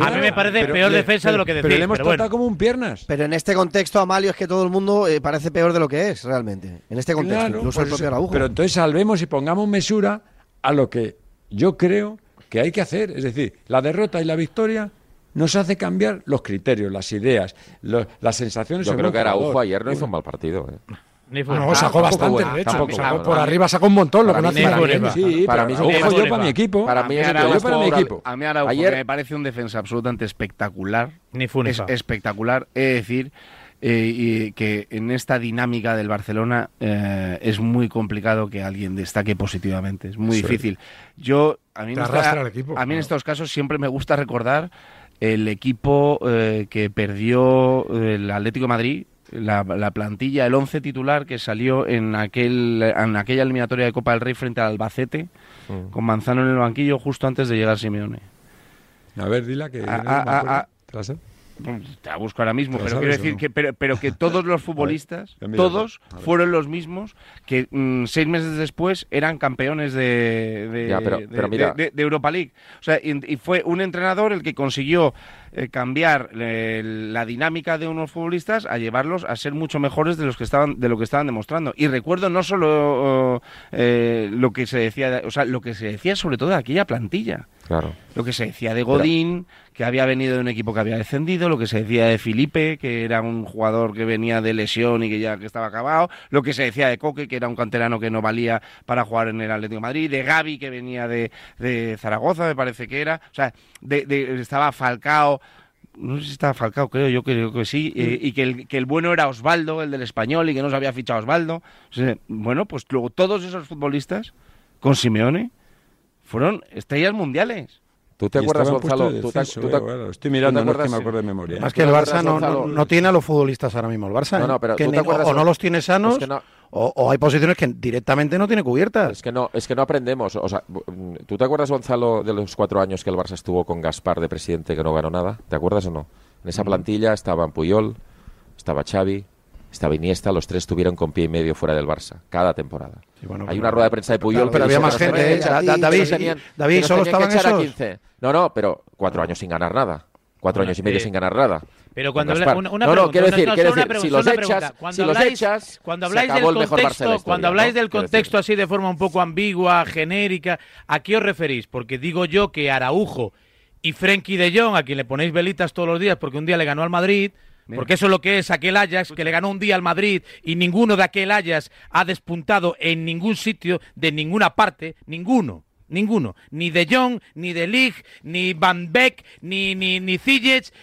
A mí me parece Pero peor defensa de lo que pero decís. le hemos pero bueno. tratado como un piernas. Pero en este contexto, Amalio, es que todo el mundo eh, parece peor de lo que es, realmente. En este contexto, Claro, incluso pues el propio eso. Araujo. Pero entonces salvemos y pongamos mesura a lo que yo creo que hay que hacer. Es decir, la derrota y la victoria nos hace cambiar los criterios, las ideas, lo- las sensaciones. Yo creo que Araujo ayer no hizo un mal partido. ¿eh? Ah, no, sacó bastante, de hecho. tampoco Sacó por arriba sacó un montón, lo que para no. Funes. Sí, Para para mí es un yo para mi equipo. Para mí Araujo, yo para mi equipo. a mí Araujo, Ayer- que me parece un defensa absolutamente espectacular. Ni Es espectacular. He de decir eh, y que en esta dinámica del Barcelona eh, es muy complicado que alguien destaque positivamente. Es muy Sí. difícil. Yo, a mí, Te en esta- arrastra el equipo, a mí en estos casos siempre me gusta recordar el equipo eh, que perdió el Atlético de Madrid. La, la plantilla, el 11 titular que salió en aquel en aquella eliminatoria de Copa del Rey frente al Albacete, Mm. con Manzano en el banquillo justo antes de llegar Simeone. A ver, dila que. Ah, no ah, acuerdo. ah, ¿Te la busco ahora mismo, ¿Te la pero quiero decir no? que, pero, pero que todos los futbolistas, todos fueron los mismos que mm, seis meses después eran campeones de, de, Ya, pero- Europa League. O sea, y, y fue un entrenador el que consiguió eh, cambiar eh, la dinámica de unos futbolistas a llevarlos a ser mucho mejores de los que estaban de lo que estaban demostrando. Y recuerdo no solo eh, lo que se decía, o sea, lo que se decía sobre todo de aquella plantilla. Claro. Lo que se decía de Godín, que había venido de un equipo que había descendido, lo que se decía de Felipe, que era un jugador que venía de lesión y que ya que estaba acabado, lo que se decía de Coque, que era un canterano que no valía para jugar en el Atlético de Madrid, de Gaby, que venía de, de Zaragoza, me parece que era, o sea, de, de- estaba Falcao, no sé si estaba Falcao, creo, yo creo que sí, eh, y que el, que el bueno era Osvaldo, el del español, y que no se había fichado Osvaldo. O sea, bueno, pues luego todos esos futbolistas, con Simeone, fueron estrellas mundiales. ¿Tú te Y acuerdas, Gonzalo? de ¿Tú te, descenso, tú te- eh, bueno, estoy mirando, ¿tú te no es que acuerdas? me acuerdo de memoria. Más ¿eh? que el ¿Tú te Barça no, no, no tiene a los futbolistas ahora mismo. El Barça No, ¿eh? no, pero Que ¿tú te ni- acuerdas o, no los tiene sanos Es que no- o, o hay posiciones que directamente no tiene cubiertas. Es que no, es que no aprendemos. O sea, mm, ¿tú te acuerdas, Gonzalo, de los cuatro años que el Barça estuvo con Gaspar de presidente que no ganó nada? ¿Te acuerdas o no? En esa plantilla estaban Puyol, estaba Xavi, estaba Iniesta, los tres estuvieron con pie y medio fuera del Barça, cada temporada. bueno, Hay una rueda de prensa de Puyol Claro, pero había más gente, ¿eh? David, David, ¿solo estaban esos? 15. No, no, pero cuatro años sin ganar nada. Cuatro Bueno, años y medio eh, sin ganar nada. Pero cuando habla- una, una no, no, quiero decir, no, quiero solo una decir, pregunta, si solo los una echas, pregunta. Cuando si los habláis- echas, cuando se habláis acabó del el mejor contexto, historia, cuando habláis ¿no? del Quiero contexto decir. así de forma un poco ambigua, genérica, ¿a qué os referís? Porque digo yo que Araujo y Frenkie de Jong, a quien le ponéis velitas todos los días porque un día le ganó al Madrid, porque eso es lo que es aquel Ajax que le ganó un día al Madrid y ninguno de aquel Ajax ha despuntado en ningún sitio, de ninguna parte, ninguno. Ninguno, ni De Jong, ni De Ligt, ni Van Beek, ni ni ni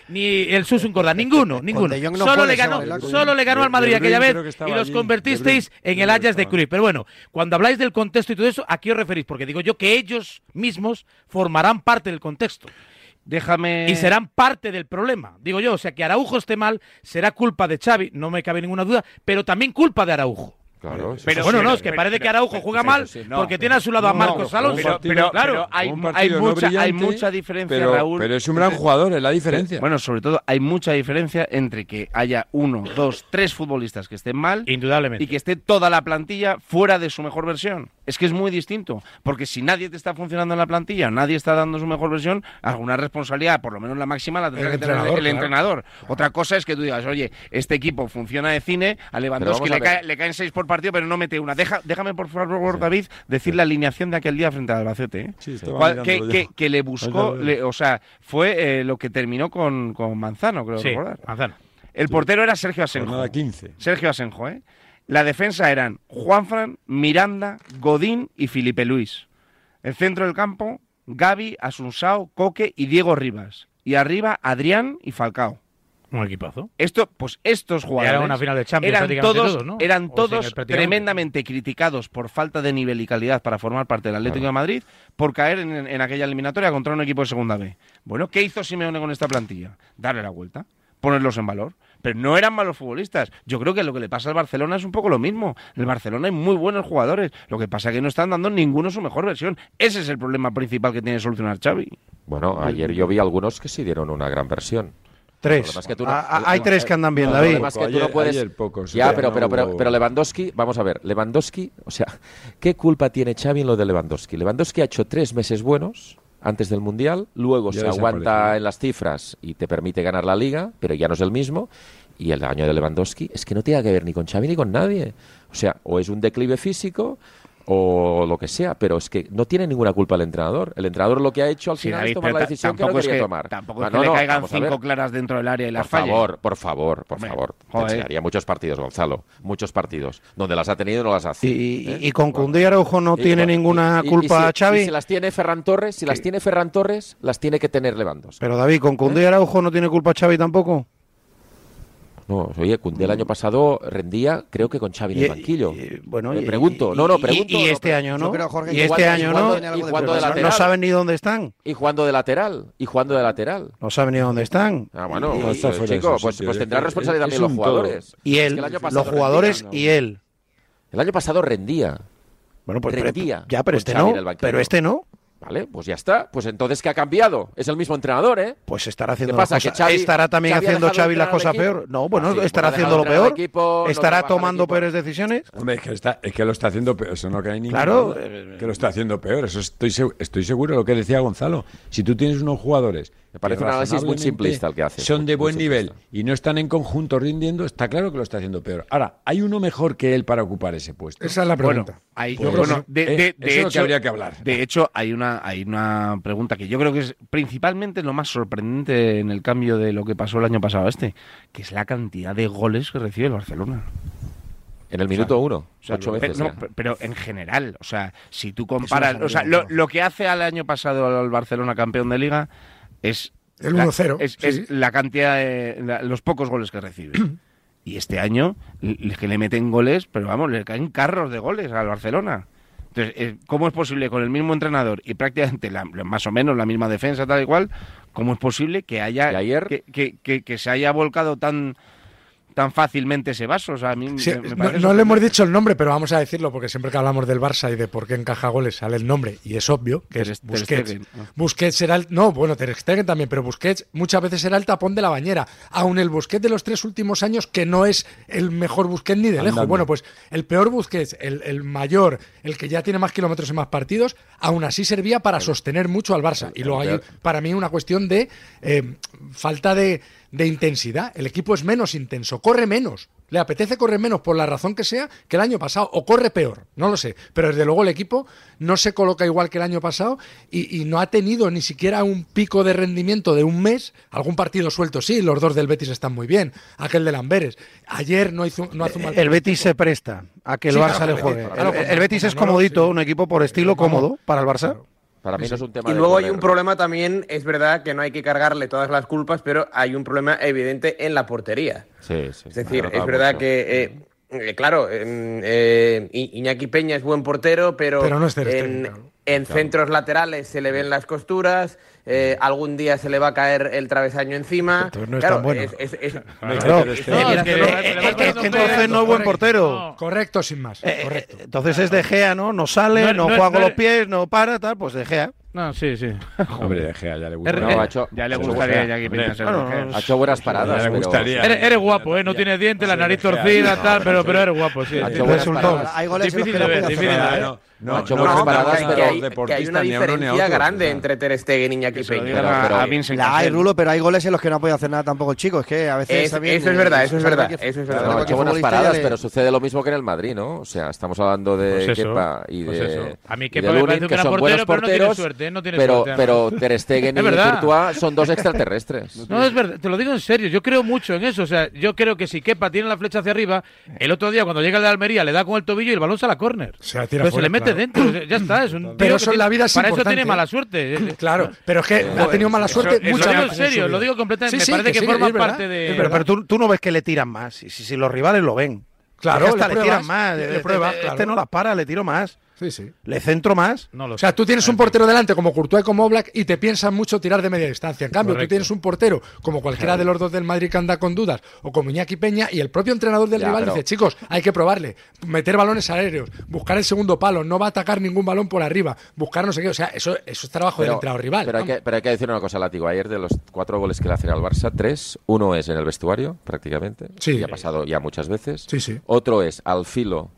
ni el Susun Corda, ninguno, ninguno. No solo le ganó, bailar. solo le ganó De- al Madrid aquella vez y los allí. convertisteis en el Ajax de. Cruyff. Pero bueno, cuando habláis del contexto y todo eso, ¿a qué os referís? Porque digo yo que ellos mismos formarán parte del contexto. Déjame. Y serán parte del problema, digo yo. O sea, que Araujo esté mal será culpa de Xavi, no me cabe ninguna duda, pero también culpa de Araujo. Claro, Pero- bueno, no, es que pero- parece que Araujo juega mal sí, no, porque tiene a su lado a Marcos Alonso. Pero, pero- claro. hay, no mucha, hay mucha diferencia, pero, Raúl. pero es un gran jugador, es la diferencia. Bueno, sobre todo hay mucha diferencia entre que haya uno, dos, tres futbolistas que estén mal Indudablemente. y que esté toda la plantilla fuera de su mejor versión. Es que es muy distinto, porque si nadie te está funcionando en la plantilla, nadie está dando su mejor versión, alguna responsabilidad, por lo menos la máxima, la tendrá El que tener entrenador, el claro. entrenador. Otra cosa es que tú digas, oye, este equipo funciona de cine, a Lewandowski a le, cae- le caen seis por partido, pero no mete una. Deja, déjame, por favor, David, decir la alineación de aquel día frente al Albacete. ¿eh? Sí, estaba Cuál- que, que- que le buscó, le- o sea, fue eh, lo que terminó con, con Manzano, creo Sí, recordar. Manzano. El portero era Sergio Asenjo. Jornada 15. Sergio Asenjo, ¿eh? La defensa eran Juanfran, Miranda, Godín y Felipe Luis. El centro del campo, Gaby, Asunsao, Coque y Diego Rivas. Y arriba, Adrián y Falcao. Un equipazo. Esto, pues estos jugadores era una final de Champions eran todos, todos, ¿no? eran todos tremendamente criticados por falta de nivel y calidad para formar parte del Atlético de Madrid por caer en, en aquella eliminatoria contra un equipo de segunda B. Bueno, ¿qué hizo Simeone con esta plantilla? Darle la vuelta, ponerlos en valor. Pero no eran malos futbolistas. Yo creo que lo que le pasa al Barcelona es un poco lo mismo. En el Barcelona hay muy buenos jugadores. Lo que pasa es que no están dando ninguno su mejor versión. Ese es el problema principal que tiene que solucionar Xavi. Bueno, ayer yo vi algunos que sí dieron una gran versión. Tres. problema es que tú no- Ah, ah, hay tres que andan bien, el David. que tú no puedes- pocos, Ya, sí, pero, no pero, pero, pero Lewandowski, vamos a ver, Lewandowski, o sea, ¿qué culpa tiene Xavi en lo de Lewandowski? Lewandowski ha hecho tres meses buenos antes del Mundial, luego Ya se aguanta en las cifras y te permite ganar la Liga, pero ya no es el mismo. Y el año de Lewandowski es que no tiene que ver ni con Xavi ni con nadie. O sea, o es un declive físico o lo que sea, pero es que no tiene ninguna culpa el entrenador. El entrenador lo que ha hecho al Sí, final David, es tomar la decisión que no tampoco es quería que- tomar. tampoco es que no, le no, caigan cinco claras dentro del área y las Por favor, por favor, por Hombre, favor. Te joder. enseñaría muchos partidos, Gonzalo. Muchos partidos. Donde las ha tenido no las hace. Y, y- ¿Eh? y con Koundé y Araujo no Y- tiene y- ninguna y- y culpa si, Xavi. y si las tiene Ferran Torres, si las tiene Ferran Torres, las tiene que tener Lewandowski. Pero David, con Koundé y Araujo no tiene culpa Xavi tampoco. No, oye, Cundé el año pasado rendía, creo que con Xavi en el banquillo. y- bueno, Me y- pregunto, y- no, no, pregunto. Y, este año no. Yo creo, Jorge, y este jugando- año no. y de jugando de culpa. No lateral. saben ni dónde están. Y jugando de lateral. Y jugando de lateral. No saben ni dónde están. Ah, bueno, No, pues, de chico, pues, pues es tendrán que responsabilidad es también los jugadores. Y Es él, que el año pasado los jugadores rendía. y él. El año pasado rendía. Bueno, pues pero- Rendía ya, pero este Xavi no. banquillo. Pero este no. Vale, pues ya está. Pues entonces, ¿qué ha cambiado? Es el mismo entrenador, ¿eh? Pues estará haciendo ¿Qué pasa, cosas- Xavi- estará también Xavi haciendo Xavi cosas equipo? peor. No, bueno, Ah, sí, estará ha haciendo lo peor. equipo, estará tomando peores decisiones. Hombre, es que, está, es que lo está haciendo peor, eso no cae ni Claro. que lo está haciendo peor, eso estoy, estoy seguro de lo que decía Gonzalo. Si tú tienes unos jugadores Me parece que un análisis muy simplista el que hace. Son de buen nivel simplista. y no están en conjunto rindiendo, está claro que lo está haciendo peor. Ahora, hay uno mejor que él para ocupar ese puesto. Esa es la Bueno, pregunta. hay- Pues, bueno, de, eh, de- eso hecho, habría que hablar. De hecho, hay una, hay una pregunta que yo creo que es principalmente lo más sorprendente en el cambio de lo que pasó el año pasado a este, que es la cantidad de goles que recibe el Barcelona. En el minuto uno. O sea, ocho pero, veces. no, pero en general, o sea, si tú comparas, o sea, lo, lo que hace al año pasado al Barcelona campeón de liga es El la- 1-0, es, sí. es la cantidad de la- los pocos goles que recibe. y este año que le meten goles, pero vamos, le caen carros de goles al Barcelona. Entonces, eh, ¿cómo es posible con el mismo entrenador y prácticamente la- más o menos la misma defensa tal y cual, cómo es posible que haya Y ayer- que, que- que- que se haya volcado tan tan fácilmente ese vaso. O sea, a mí Sí, me- me no, no le hemos dicho el nombre, pero vamos a decirlo porque siempre que hablamos del Barça y de por qué encaja goles sale el nombre y es obvio que Ter- es Busquets. Busquets era el no, bueno, Ter Stegen también, pero Busquets muchas veces era el tapón de la bañera, aun el Busquets de los tres últimos años que no es el mejor Busquets ni de lejos. Bueno, pues el peor Busquets, el, el mayor, el que ya tiene más kilómetros y más partidos, aún así servía para sostener mucho al Barça. Y luego hay para mí una cuestión de eh, falta de, de intensidad. El equipo es menos intenso, corre menos. Le apetece correr menos por la razón que sea que el año pasado, o corre peor, no lo sé. Pero desde luego el equipo no se coloca igual que el año pasado y, y no ha tenido ni siquiera un pico de rendimiento de un mes. Algún partido suelto, sí, los dos del Betis están muy bien. Aquel de Lamberes. Ayer no hizo, no hace un mal El Betis se presta a que el Sí, Barça claro, le juegue. El, Betis es no comodito, sí. un equipo por estilo cómodo para el Barça. Para mí no es un tema Y de luego hay un problema también, es verdad que no hay que cargarle todas las culpas, pero hay un problema evidente en la portería. Sí, sí, Es decir, es verdad mucho. que, eh, eh, claro, em, eh, Iñaki Peña es buen portero, pero, Pero no es Ter Stegen, en, claro. en centros laterales se le ven las costuras, eh, algún día se le va a caer el travesaño encima. Entonces no es Claro, tan bueno. es- es- es- Claro. No, Eh, es que- eh, le va- es le va que poniendo entonces peros, no es buen correcto. portero. No. Correcto, sin más. Eh, correcto. eh, Entonces es De Gea, ¿no? No sale, No, no, no, juega no, con los pies, no para, tal, pues De Gea. No, sí, sí. Hombre, de Gea, ya le gusta. R- No, eh, ha hecho, Ya le gustaría buena- a Iñaki Peña ser Claro, mujer. no, ha hecho buenas paradas. Ya le pero- gustaría. Eres, eres guapo, ¿eh? No tienes dientes, la nariz torcida, tal, pero, pero eres guapo, sí. Ha hecho buenas Resultado. paradas. Hay goles Difícil que de no ver, difícil de ver. No, No, ha no, hecho no, paradas, que, pero- hay, que hay una diferencia otro, grande o sea. entre Ter Stegen y Iñaki Que Peña. digan Pero- a- pero- a La hay. Rulo, pero hay goles en los que no puede hacer nada tampoco el chico. Es que a veces Es- también, eso es verdad, eso es verdad, cualquier- eso es verdad. No, ha hecho buenas paradas, le- pero sucede lo mismo que en el Madrid, ¿no? O sea, estamos hablando de Pues eso, Kepa y pues de, eso. A mí Kepa de me parece que son portero, buenos pero porteros, suerte. No tiene pero, suerte, pero Ter Stegen y. Courtois son dos extraterrestres. No, es verdad, te lo digo en serio, yo creo mucho en eso. O sea, yo creo que si Kepa tiene la flecha hacia arriba, el otro día cuando llega el de Almería le da con el tobillo y el balón sale a córner. Se la tira Le dentro, ya está. Es un Pero que eso en la vida es Para eso tiene mala suerte. Claro, pero es que ha tenido mala suerte Eso- muchas lo digo en veces en serio, lo digo completamente. Sí, Me sí, parece que, sí, forma es verdad, parte de. Pero, pero tú, tú no ves que le tiran más. Y si, si los rivales lo ven. Claro, que hasta le le, tiran más. le Este- pruebas, este claro. no las para, le tiro más. Sí, sí. Le centro más. No lo O sea, sé. tú tienes un portero delante como Courtois y como Oblak y te piensas mucho tirar de media distancia. En cambio, Correcto. tú tienes un portero como cualquiera de los dos del Madrid que anda con dudas o como Iñaki Peña y el propio entrenador del Ya, rival pero- dice, chicos, hay que probarle, meter balones aéreos, buscar el segundo palo, no va a atacar ningún balón por arriba, buscar no sé qué. O sea, eso, eso es trabajo del entrenador rival. Pero hay, que, pero hay que decir una cosa, Látigo. Ayer de los cuatro goles que le hacen al Barça, tres, uno es en el vestuario, prácticamente. Sí. Y ha pasado ya muchas veces. Sí, sí. Otro es al filo,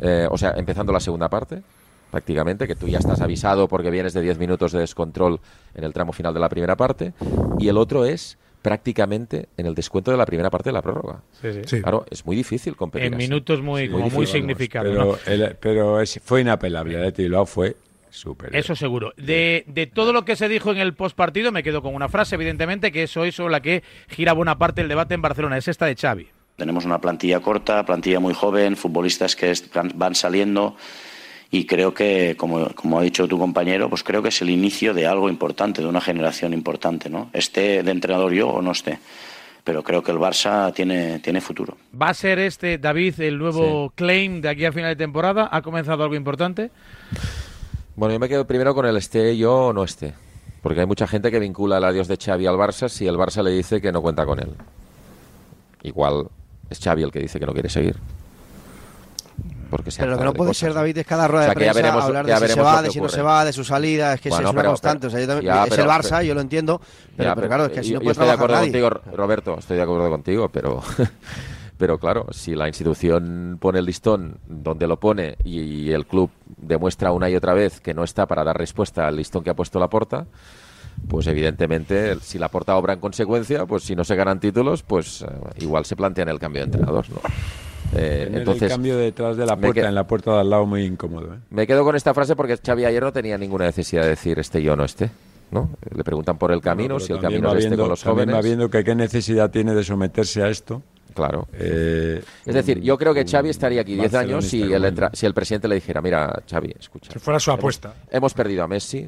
eh, o sea, empezando la segunda parte, prácticamente, que tú ya estás avisado porque vienes de 10 minutos de descontrol en el tramo final de la primera parte. Y el otro es prácticamente en el descuento de la primera parte de la prórroga. Sí, sí. Sí. Claro, es muy difícil competir. En así. minutos muy, Sí, como muy. ¿no? Pero, el- pero es- fue inapelable. El Athletic Bilbao fue súper. Eso seguro. De, de todo lo que se dijo en el postpartido, me quedo con una frase, evidentemente, que es hoy sobre la que gira buena parte del debate en Barcelona. Es esta de Xavi. Tenemos una plantilla corta, plantilla muy joven, futbolistas que van- saliendo y creo que, como, como ha dicho tu compañero, pues creo que es el inicio de algo importante, de una generación importante, ¿no? Esté de entrenador yo o no esté. Pero creo que el Barça tiene, tiene futuro. ¿Va a ser este, David, el nuevo claim de aquí a final de temporada? ¿Ha comenzado algo importante? Bueno, yo me quedo primero con el esté yo o no esté. Porque hay mucha gente que vincula el adiós de Xavi al Barça si el Barça le dice que no cuenta con él. Igual es Xavi el que dice que no quiere seguir. Porque se Pero lo que no de puede cosas, ser. David, es cada rueda O sea, de que ya prensa veremos- hablar ya de si se va, de si no se va, de su salida. Es que Bueno, es una pero- constante. O sea, yo también- Ya, es pero- el Barça, pero- yo lo entiendo. Pero, claro, es que así yo, no yo puede estoy de acuerdo nadie. contigo, Roberto, estoy de acuerdo contigo, pero, pero claro, si la institución pone el listón donde lo pone y, el club demuestra una y otra vez que no está para dar respuesta al listón que ha puesto la porta, pues evidentemente si la porta obra en consecuencia, pues si no se ganan títulos, pues eh, igual se plantean el cambio de entrenador, ¿no? Eh, entonces, el cambio detrás de la me puerta, en la puerta de al lado, muy incómodo. ¿eh? me quedo con esta frase porque Xavi ayer no tenía ninguna necesidad de decir este yo no este. ¿no? Le preguntan por el camino, si el camino es este con los también jóvenes. va viendo que qué necesidad tiene de someterse a esto. Claro. Eh, Es decir, yo creo que Xavi estaría aquí 10 barcelonista años si el, entra- si el presidente le dijera, mira, Xavi, escucha. Si fuera su hemos- apuesta. Hemos, perdido a Messi,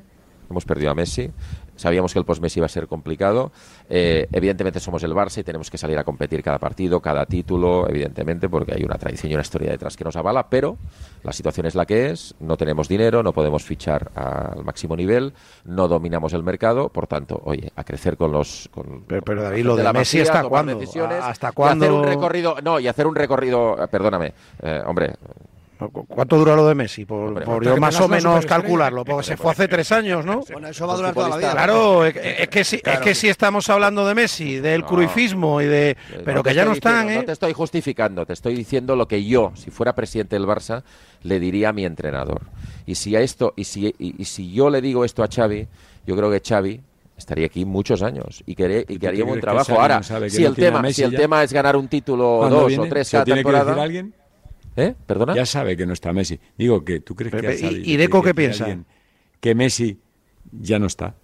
hemos perdido a Messi, Sabíamos que el post-Messi iba a ser complicado. Eh, evidentemente somos el Barça y tenemos que salir a competir cada partido, cada título, evidentemente, porque hay una tradición y una historia detrás que nos avala, pero la situación es la que es, no tenemos dinero, no podemos fichar al máximo nivel, no dominamos el mercado, por tanto, oye, a crecer con los... Con, Pero, pero con David, la lo de la Messi, Masía, ¿hasta cuándo? ¿Hasta y cuándo? hacer un recorrido, no, y hacer un recorrido, eh, perdóname, eh, hombre, ¿Cuánto dura lo de Messi? Por, Hombre, por hasta yo que más o menos calcularlo, porque se fue hace tres años, ¿no? Bueno, eso va a durar toda la vida. Claro, es, es que si, es que si estamos hablando de Messi, del No. cruifismo y de... Pero te que ya no están, diciendo, ¿eh? No te estoy justificando, te estoy diciendo lo que yo, si fuera presidente del Barça, le diría a mi entrenador. Y si a esto, y si, y, y si yo le digo esto a Xavi, yo creo que Xavi estaría aquí muchos años y que, y que haría un buen trabajo. Ahora, no si no el tema, si el tema es ganar un título, ¿Cuándo dos viene? o tres ¿Se lo cada tiene que temporada. ¿Eh? ¿Perdona? Ya sabe que no está Messi. Digo que tú crees que Pepe, ya sabe, ¿y- y Deco que qué piensa? Que Messi ya no está.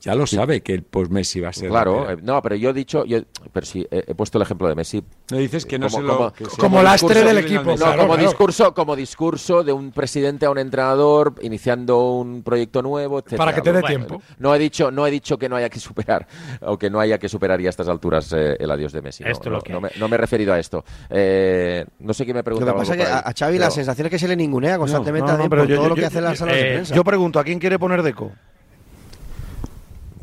Ya lo sabe que el post-Messi va a ser. Claro, eh, no, pero yo he dicho, yo, pero sí, he, he puesto el ejemplo de Messi. No dices que no como, se lo- como- que se- Como lastre discurso- del equipo, No, claro, como claro. discurso, como discurso de un presidente a un entrenador iniciando un proyecto nuevo, etcétera. Para que te dé Bueno, tiempo. No he dicho, no he dicho que no haya que superar o que no haya que superar ya a estas alturas eh, el adiós de Messi. No, Esto es no, lo que no me, no me he referido a esto. Eh, no sé quién me Lo preguntaba. que pasa es algo que a, a Xavi la pero- sensación es que se le ningunea constantemente No, a no, Deco pero por yo- todo yo- lo que yo- hace en las yo- salas de eh, prensa. Yo pregunto, ¿a quién quiere poner Deco?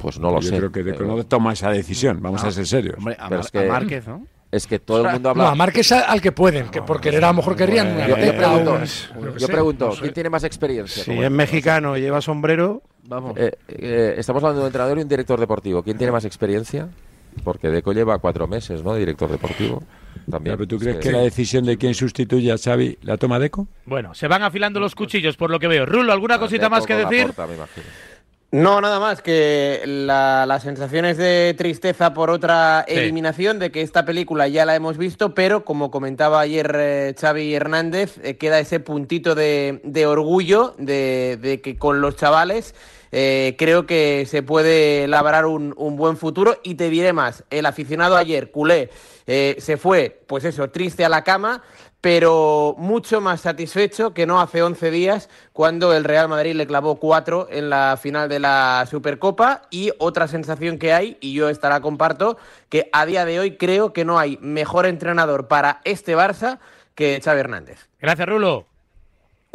Pues no lo Yo sé. creo que Deco Eh, no toma esa decisión. Vamos a ser serios. Hombre, a, Pero es que- a Márquez, ¿no? Es que todo el mundo habla. No, a Márquez al que pueden, que por querer a lo mejor querrían yo, yo pregunto, un- yo yo pregunto no sé. ¿quién tiene más experiencia? Si es mexicano y lleva sombrero... Vamos. Eh, eh, estamos hablando de un entrenador y un director deportivo. ¿Quién tiene más experiencia? Porque Deco lleva cuatro meses, ¿no? Director deportivo. También. Pero ¿Tú Es crees que la decisión de quién sustituye a Xavi la toma Deco? Bueno, se van afilando los cuchillos por lo que veo. Rulo, ¿alguna cosita más que decir? Me imagino. No, nada más, que la, la sensación es de tristeza por otra Sí. eliminación, de que esta película ya la hemos visto, pero como comentaba ayer eh, Xavi Hernández, eh, queda ese puntito de, de orgullo de, de que con los chavales eh, creo que se puede labrar un, un buen futuro. Y te diré más, el aficionado ayer, culé, se fue, pues eso, triste a la cama, pero mucho más satisfecho que no hace 11 días cuando el Real Madrid le clavó 4 en la final de la Supercopa y otra sensación que hay, y yo esta la comparto, que a día de hoy creo que no hay mejor entrenador para este Barça que Xavi Hernández. Gracias, Rulo.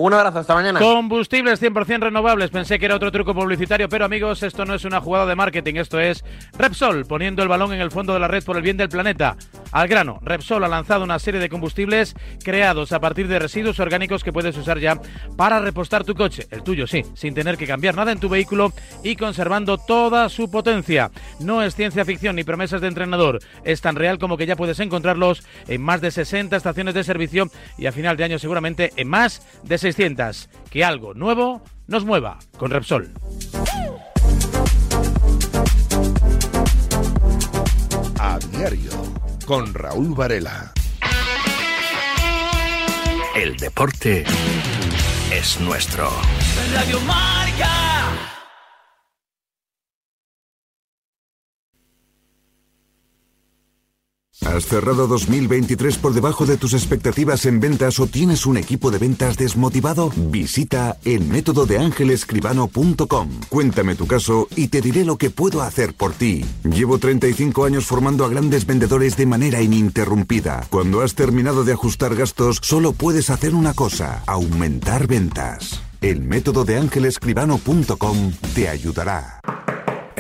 Un abrazo, hasta mañana. Combustibles 100% renovables. Pensé que era otro truco publicitario, pero amigos, esto no es una jugada de marketing, esto es Repsol, poniendo el balón en el fondo de la red por el bien del planeta. Al grano, Repsol ha lanzado una serie de combustibles creados a partir de residuos orgánicos que puedes usar ya para repostar tu coche, el tuyo sí, sin tener que cambiar nada en tu vehículo y conservando toda su potencia. No es ciencia ficción ni promesas de entrenador, es tan real como que ya puedes encontrarlos en más de 60 estaciones de servicio y a final de año seguramente en más de 600. Que algo nuevo nos mueva con Repsol. A diario, con Raúl Varela. El deporte es nuestro. Radio Marca. ¿Has cerrado 2023 por debajo de tus expectativas en ventas o tienes un equipo de ventas desmotivado? Visita el método de ángelescribano.com. Cuéntame tu caso y te diré lo que puedo hacer por ti. Llevo 35 años formando a grandes vendedores de manera ininterrumpida. Cuando has terminado de ajustar gastos, solo puedes hacer una cosa, aumentar ventas. El método de ángelescribano.com te ayudará.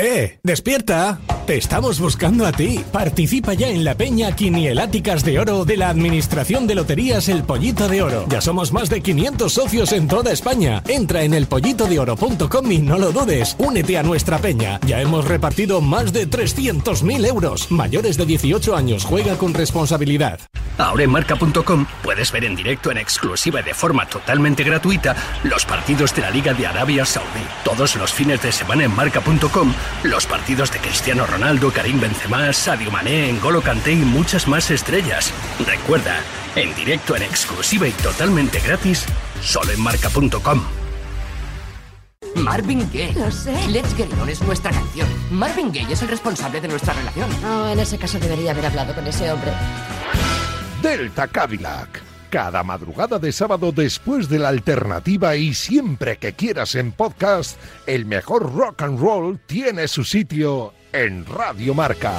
¡Eh! ¡Despierta! Te estamos buscando a ti. Participa ya en la peña Quinieláticas de Oro de la Administración de Loterías El Pollito de Oro. Ya somos más de 500 socios en toda España. Entra en elpollitodeoro.com y no lo dudes. Únete a nuestra peña. Ya hemos repartido más de 300.000 euros. Mayores de 18 años. Juega con responsabilidad. Ahora en marca.com puedes ver en directo en exclusiva y de forma totalmente gratuita los partidos de la Liga de Arabia Saudí. Todos los fines de semana en marca.com los partidos de Cristiano Ronaldo, Karim Benzema, Sadio Mané, N'Golo Kanté y muchas más estrellas. Recuerda, en directo en exclusiva y totalmente gratis, solo en marca.com. Marvin Gaye. Lo sé. Let's Get It On es nuestra canción. Marvin Gaye es el responsable de nuestra relación. Oh, en ese caso debería haber hablado con ese hombre. Delta Cadillac. Cada madrugada de sábado después de la alternativa y siempre que quieras en podcast, el mejor rock and roll tiene su sitio en Radio Marca.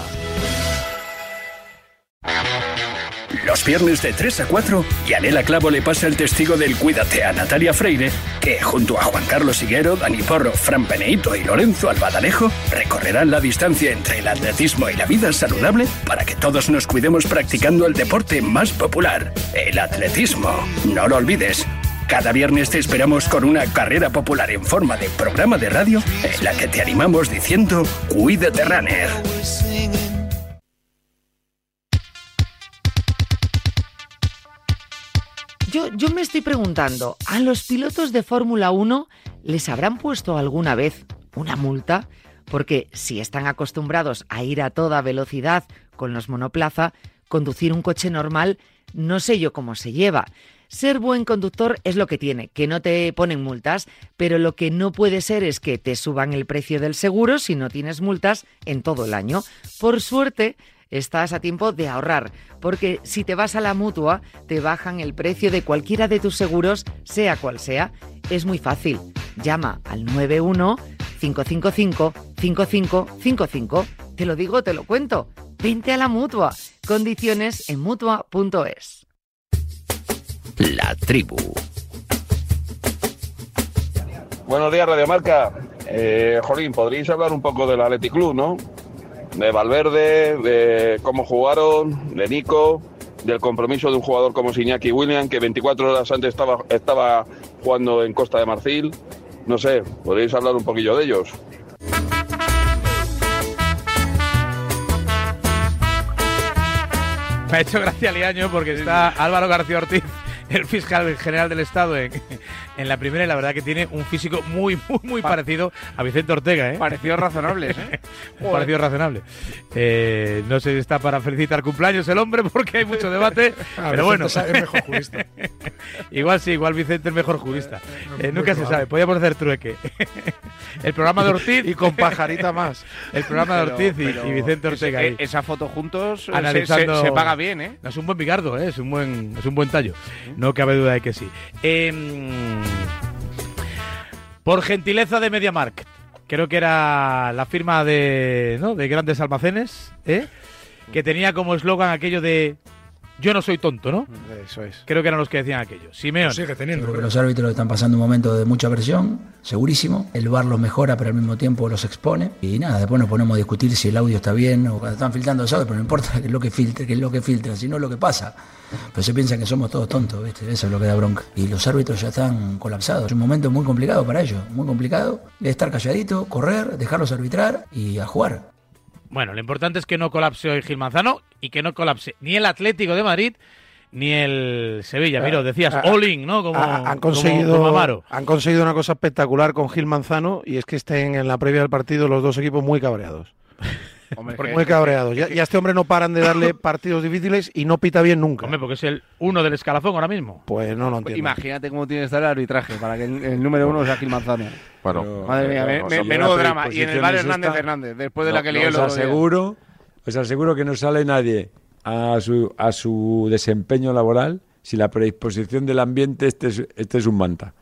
Los viernes de 3 a 4, Yanela Clavo le pasa el testigo del Cuídate a Natalia Freire, que junto a Juan Carlos Higuero, Dani Porro, Fran Peneito y Lorenzo Albadalejo recorrerán la distancia entre el atletismo y la vida saludable para que todos nos cuidemos practicando el deporte más popular, el atletismo. No lo olvides. Cada viernes te esperamos con una carrera popular en forma de programa de radio en la que te animamos diciendo Cuídate Runner. Yo, yo me estoy preguntando, ¿a los pilotos de Fórmula 1 les habrán puesto alguna vez una multa? Porque si están acostumbrados a ir a toda velocidad con los monoplaza, conducir un coche normal no sé yo cómo se lleva. Ser buen conductor es lo que tiene, que no te ponen multas, pero lo que no puede ser es que te suban el precio del seguro si no tienes multas en todo el año. Por suerte, estás a tiempo de ahorrar, porque si te vas a la mutua, te bajan el precio de cualquiera de tus seguros, sea cual sea. Es muy fácil. Llama al 91 555 5555. Te lo digo, te lo cuento. Vente a la mutua. Condiciones en mutua.es. La tribu. Buenos días, Radio Marca. Eh, Jolín, podríais hablar un poco del Athletic Club, ¿no? De Valverde, de cómo jugaron, de Nico, del compromiso de un jugador como Iñaki William, que 24 horas antes estaba, estaba jugando en Costa de Marfil. No sé, podríais hablar un poquillo de ellos. Me ha hecho gracia Liaño porque está Álvaro García Ortiz, el fiscal general del Estado, en, en la primera y la verdad que tiene un físico muy, muy, muy parecido a Vicente Ortega. ¿eh? Parecidos razonables, ¿eh? Un parecido razonable. Eh, no sé si está para felicitar cumpleaños el hombre porque hay mucho debate, pero bueno. es mejor jurista. igual sí, igual Vicente es mejor jurista. Eh, nunca se sabe, podíamos hacer trueque. el programa de Ortiz. Y con pajarita más. El programa de Ortiz y, pero y Vicente Ortega. ahí. esa foto juntos eh, se- Analizando- se, se paga bien, ¿eh? Es un buen picardo, ¿eh? es, un buen, es un buen tallo. No cabe duda de que sí. Em, por gentileza de MediaMarkt, creo que era la firma de, ¿no? de grandes almacenes, ¿eh? que tenía como eslogan aquello de yo no soy tonto, ¿no? Eso es. Creo que eran los que decían aquello. Simeón. Sigue teniendo. Creo que los árbitros están pasando un momento de mucha presión, segurísimo. El VAR los mejora, pero al mismo tiempo los expone. Y nada, después nos ponemos a discutir si el audio está bien o cuando están filtrando los audios, pero no importa qué es lo que filtre, qué es lo que filtra, sino lo que pasa. Pero se piensa que somos todos tontos, ¿viste? Eso es lo que da bronca. Y los árbitros ya están colapsados. Es un momento muy complicado para ellos, muy complicado. De estar calladito, correr, dejarlos arbitrar y a jugar. Bueno, lo importante es que no colapse hoy Gil Manzano y que no colapse ni el Atlético de Madrid ni el Sevilla. Mira, decías Ah, all in, ¿no? Como, Ha- han conseguido como han conseguido una cosa espectacular con Gil Manzano y es que estén en la previa del partido los dos equipos muy cabreados. Hombre, muy cabreados. Ya, ya este hombre no paran de darle partidos difíciles y no pita bien nunca. Hombre, porque es el uno del escalafón ahora mismo. Pues no lo entiendo. Imagínate cómo tiene que estar el arbitraje para que el, el número uno sea Gil Manzano. Bueno, Madre mía, me- no, me- son menudo drama. Y en el bar Hernández esta- Hernández, después de No, la que no, lió el os aseguro, os aseguro que no sale nadie a su, a su desempeño laboral si la predisposición del ambiente este es, este es un manta.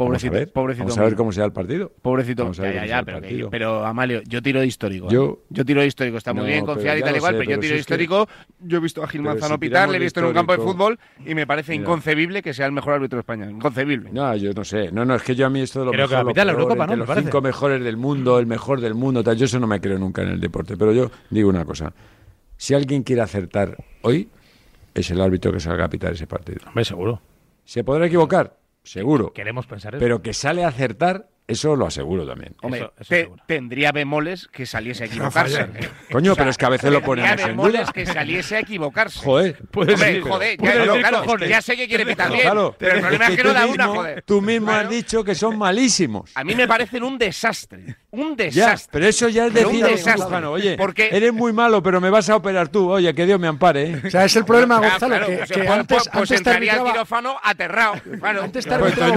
Pobrecito, Vamos a ver, pobrecito Vamos a ver cómo será el partido. Pobrecito. Vamos a Ya, ver ya, ya, pero, que- pero Amalio, yo tiro de histórico. ¿eh? Yo- Yo tiro de histórico. Está muy No, bien pero confiar y tal igual, sé, pero yo pero tiro si de que- histórico. Yo he visto a Gil Pero Manzano si pitar, le he visto en un campo de fútbol y me parece Mira. inconcebible que sea el mejor árbitro de España. Inconcebible. No, yo no sé. No, no, es que yo a mí esto de lo Creo que mejor, a lo peor, Eurocopa, entre ¿no? Los parece. cinco mejores del mundo, el mejor del mundo, tal, yo eso no me creo nunca en el deporte. Pero yo digo una cosa. Si alguien quiere acertar hoy, es el árbitro que salga a pitar ese partido. Hombre, seguro. ¿Se podrá equivocar? Seguro. Queremos pensar eso. Pero que sale a acertar, eso lo aseguro también. Hombre, Eso- eso te- seguro. tendría bemoles que saliese a equivocarse. Coño, pero es que a veces lo Tendría ponemos en bemoles duda. que saliese a equivocarse. Joder, Puede Hombre, ser, joder, puede ya, ser, claro, ya sé que quiere pitar bien, Claro, pero el problema es que tú no da una, mismo- joder. Tú mismo Claro. has dicho que son malísimos. A mí me parecen un desastre. Un Ya, desastre. pero eso ya es decir un a oye, Porque- eres muy malo, pero me vas a operar tú. Oye, que Dios me ampare. ¿eh? O sea, es el problema, Ah, Gonzalo, claro, que, pues, que pues, antes, pues, pues antes te entraría al arbitraba- quirófano aterrado. Antes te Claro. Pues arbitraba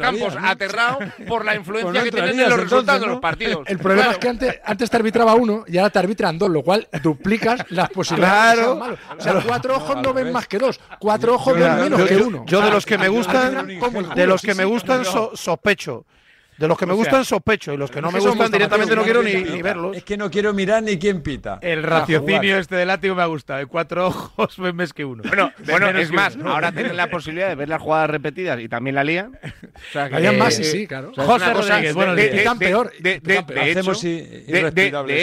campos, ¿no? aterrado por la influencia que tienen en los entonces, resultados ¿no? de los partidos. El problema claro. es que antes, antes, te arbitraba uno y ahora te arbitran dos, lo cual duplicas las posibilidades. Claro. O sea, cuatro ojos no, ven más que dos, cuatro ojos ven menos yo, que uno. Yo de los que me gustan, de los que me gustan sospecho. De los que me gustan sospecho y los que no me gustan directamente no quiero ni, verlos. Es que no quiero mirar ni quién pita. El raciocinio este del látigo me ha gustado. ¿eh? Cuatro ojos ven más que uno. Bueno, es más, ahora tienen la posibilidad de ver las jugadas repetidas y también la lía. O sea, más, sí, eh, sí, claro. José Rodríguez, bueno, de, peor. De,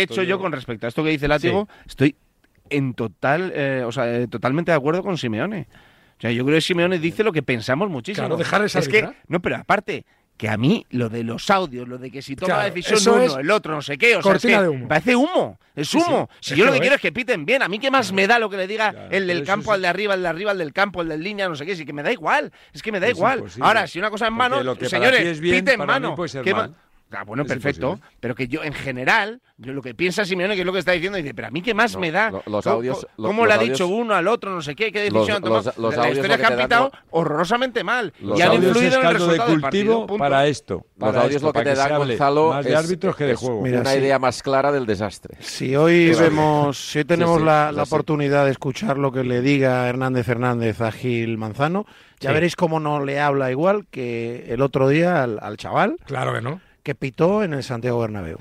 hecho, yo con respecto a esto que dice látigo, sí. estoy en total, eh, totalmente de acuerdo con Simeone. O sea, yo creo que Simeone dice lo que pensamos muchísimo. Claro, dejar esa Es no, pero aparte, que a mí lo de los audios, lo de que si toma la decisión uno, el otro, no sé qué, o sea, es parece humo, es humo. Si yo lo que quiero es que piten bien, a mí qué más me da lo que le diga el del campo al de arriba, el de arriba, el del campo, el del línea, no sé qué, sí que me da igual, es que me da igual. Ahora, si una cosa en mano, señores, piten en mano. Puede ser. Ah, bueno, perfecto. Pero que yo, en general, yo lo que piensa Simeone, que es lo que está diciendo, dice, pero a mí qué más me da. Los audios, ¿Cómo, le ha dicho uno al otro? No sé qué, qué decisión los, los, La historia que han pitado horrorosamente mal. Los y han influido en el resultado de cultivo para esto. Los audios esto, lo que te dan, Gonzalo, de árbitros que de juego. Mira, una idea más clara del desastre. Si hoy vemos, si tenemos la, oportunidad de escuchar lo que le diga Hernández Hernández a Gil Manzano, ya veréis cómo no le habla igual que el otro día al chaval. Claro que no que pitó en el Santiago Bernabéu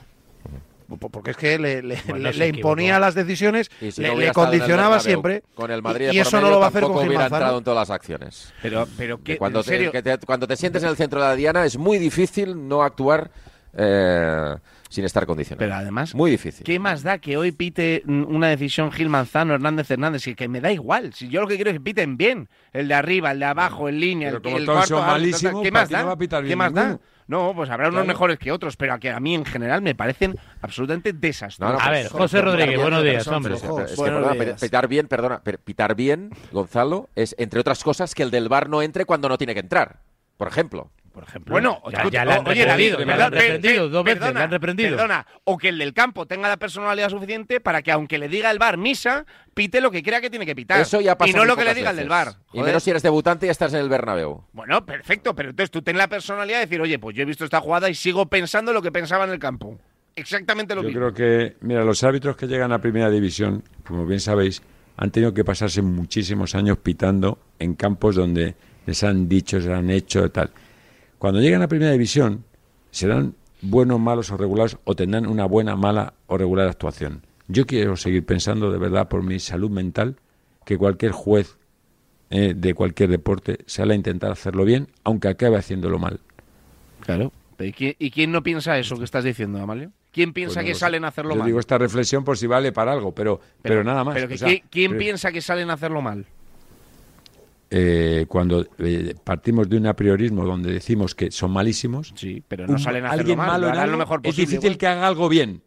porque es que le, le, bueno, le, imponía las decisiones, y si no le, condicionaba siempre. Con el Madrid y, eso no lo va a hacer con hubiera Manzano. entrado en todas las acciones. Pero, pero que, cuando, te, que te, cuando te sientes en el centro de la diana es muy difícil no actuar. Eh, sin estar condicionado. Pero además, muy difícil. ¿Qué más da que hoy pite una decisión Gil Manzano, Hernández Hernández? Y que me da igual. Si yo lo que quiero es que piten bien, el de arriba, el de abajo, el línea, pero el, el cuarto, ah, malísimo, ¿Qué más da? No ¿Qué más da? No, pues habrá unos mejores que otros, pero a, mí en general me parecen absolutamente desastrosos. No, a ver, José Rodríguez, buenos días, hombre. Pitar bien, perdona, pitar bien, Gonzalo, es entre otras cosas que el del bar no entre cuando no tiene que entrar, por ejemplo por ejemplo. Bueno, ya, ya la han oye, reprendido, la han reprendido dos veces, perdona, han reprendido. Perdona, o que el del campo tenga la personalidad suficiente para que aunque le diga el bar misa, pite lo que crea que tiene que pitar. Eso ya pasa Y no lo que le diga veces. el del bar. Joder. Y menos si eres debutante y estás en el Bernabéu. Bueno, perfecto, pero entonces tú ten la personalidad de decir, oye, pues yo he visto esta jugada y sigo pensando lo que pensaba en el campo. Exactamente lo yo mismo. Yo creo que, mira, los árbitros que llegan a Primera División, como bien sabéis, han tenido que pasarse muchísimos años pitando en campos donde les han dicho, se han hecho, tal. Cuando lleguen a primera división, serán buenos, malos o regulares o tendrán una buena, mala o regular actuación. Yo quiero seguir pensando de verdad por mi salud mental que cualquier juez eh, de cualquier deporte sale a intentar hacerlo bien, aunque acabe haciéndolo mal. Claro. ¿Y quién, no piensa eso que estás diciendo, Amalio? ¿Quién piensa pues que salen a hacerlo mal? Yo digo esta reflexión por si vale para algo, pero, pero, nada más. Pero ¿Quién piensa que salen a hacerlo mal? eh, cuando eh, partimos de un apriorismo donde decimos que son malísimos, pero alguien malo, lo lo mejor posible, es difícil que haga algo bien.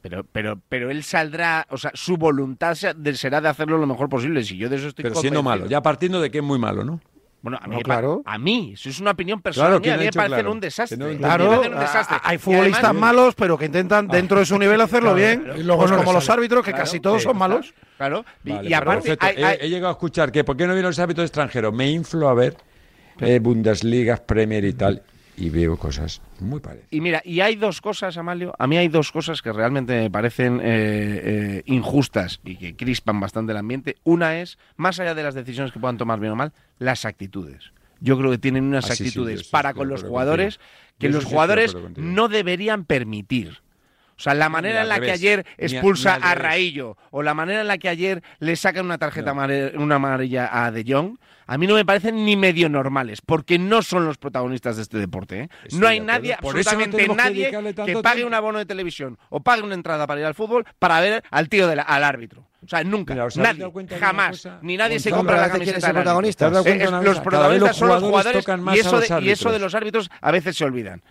Pero, pero, pero él saldrá, o sea, su voluntad será de hacerlo lo mejor posible. Si yo de eso estoy Pero siendo malo, ya partiendo de que es muy malo, ¿no? Bueno, a mí, claro. a mí, eso es una opinión personal. Claro, a mí me parecen un desastre. Claro, ah, ah, hay futbolistas malos, pero que intentan ah. dentro de su nivel hacerlo bien. Y luego como los árbitros, que casi todos son malos. Claro, y, pues aparte. He, llegado a escuchar que, ¿por qué no vienen los árbitros extranjeros? Me inflo a ver eh, Bundesliga, Premier y tal, y veo cosas muy parecido. Y mira, y hay dos cosas, Amalio, a mí hay dos cosas que realmente me parecen eh, eh, injustas y que crispan bastante el ambiente. Una es, más allá de las decisiones que puedan tomar bien o mal, las actitudes. Yo creo que tienen unas actitudes para con los jugadores que los jugadores no deberían permitir. O sea, la manera en la que ayer expulsa a, Raillo o la manera en la que ayer le sacan una tarjeta amarilla, una amarilla a De Jong, a mí no me parecen ni medio normales, porque no son los protagonistas de este deporte. ¿eh? No hay nadie, Por absolutamente no nadie, que, pague un abono de televisión o pague una entrada para ir al fútbol para ver al tío del árbitro. O sea, nunca, nadie, jamás, ni nadie se compra la camiseta del protagonista. Eh, eh, los protagonistas son los jugadores y eso, y eso de los árbitros a veces se olvidan.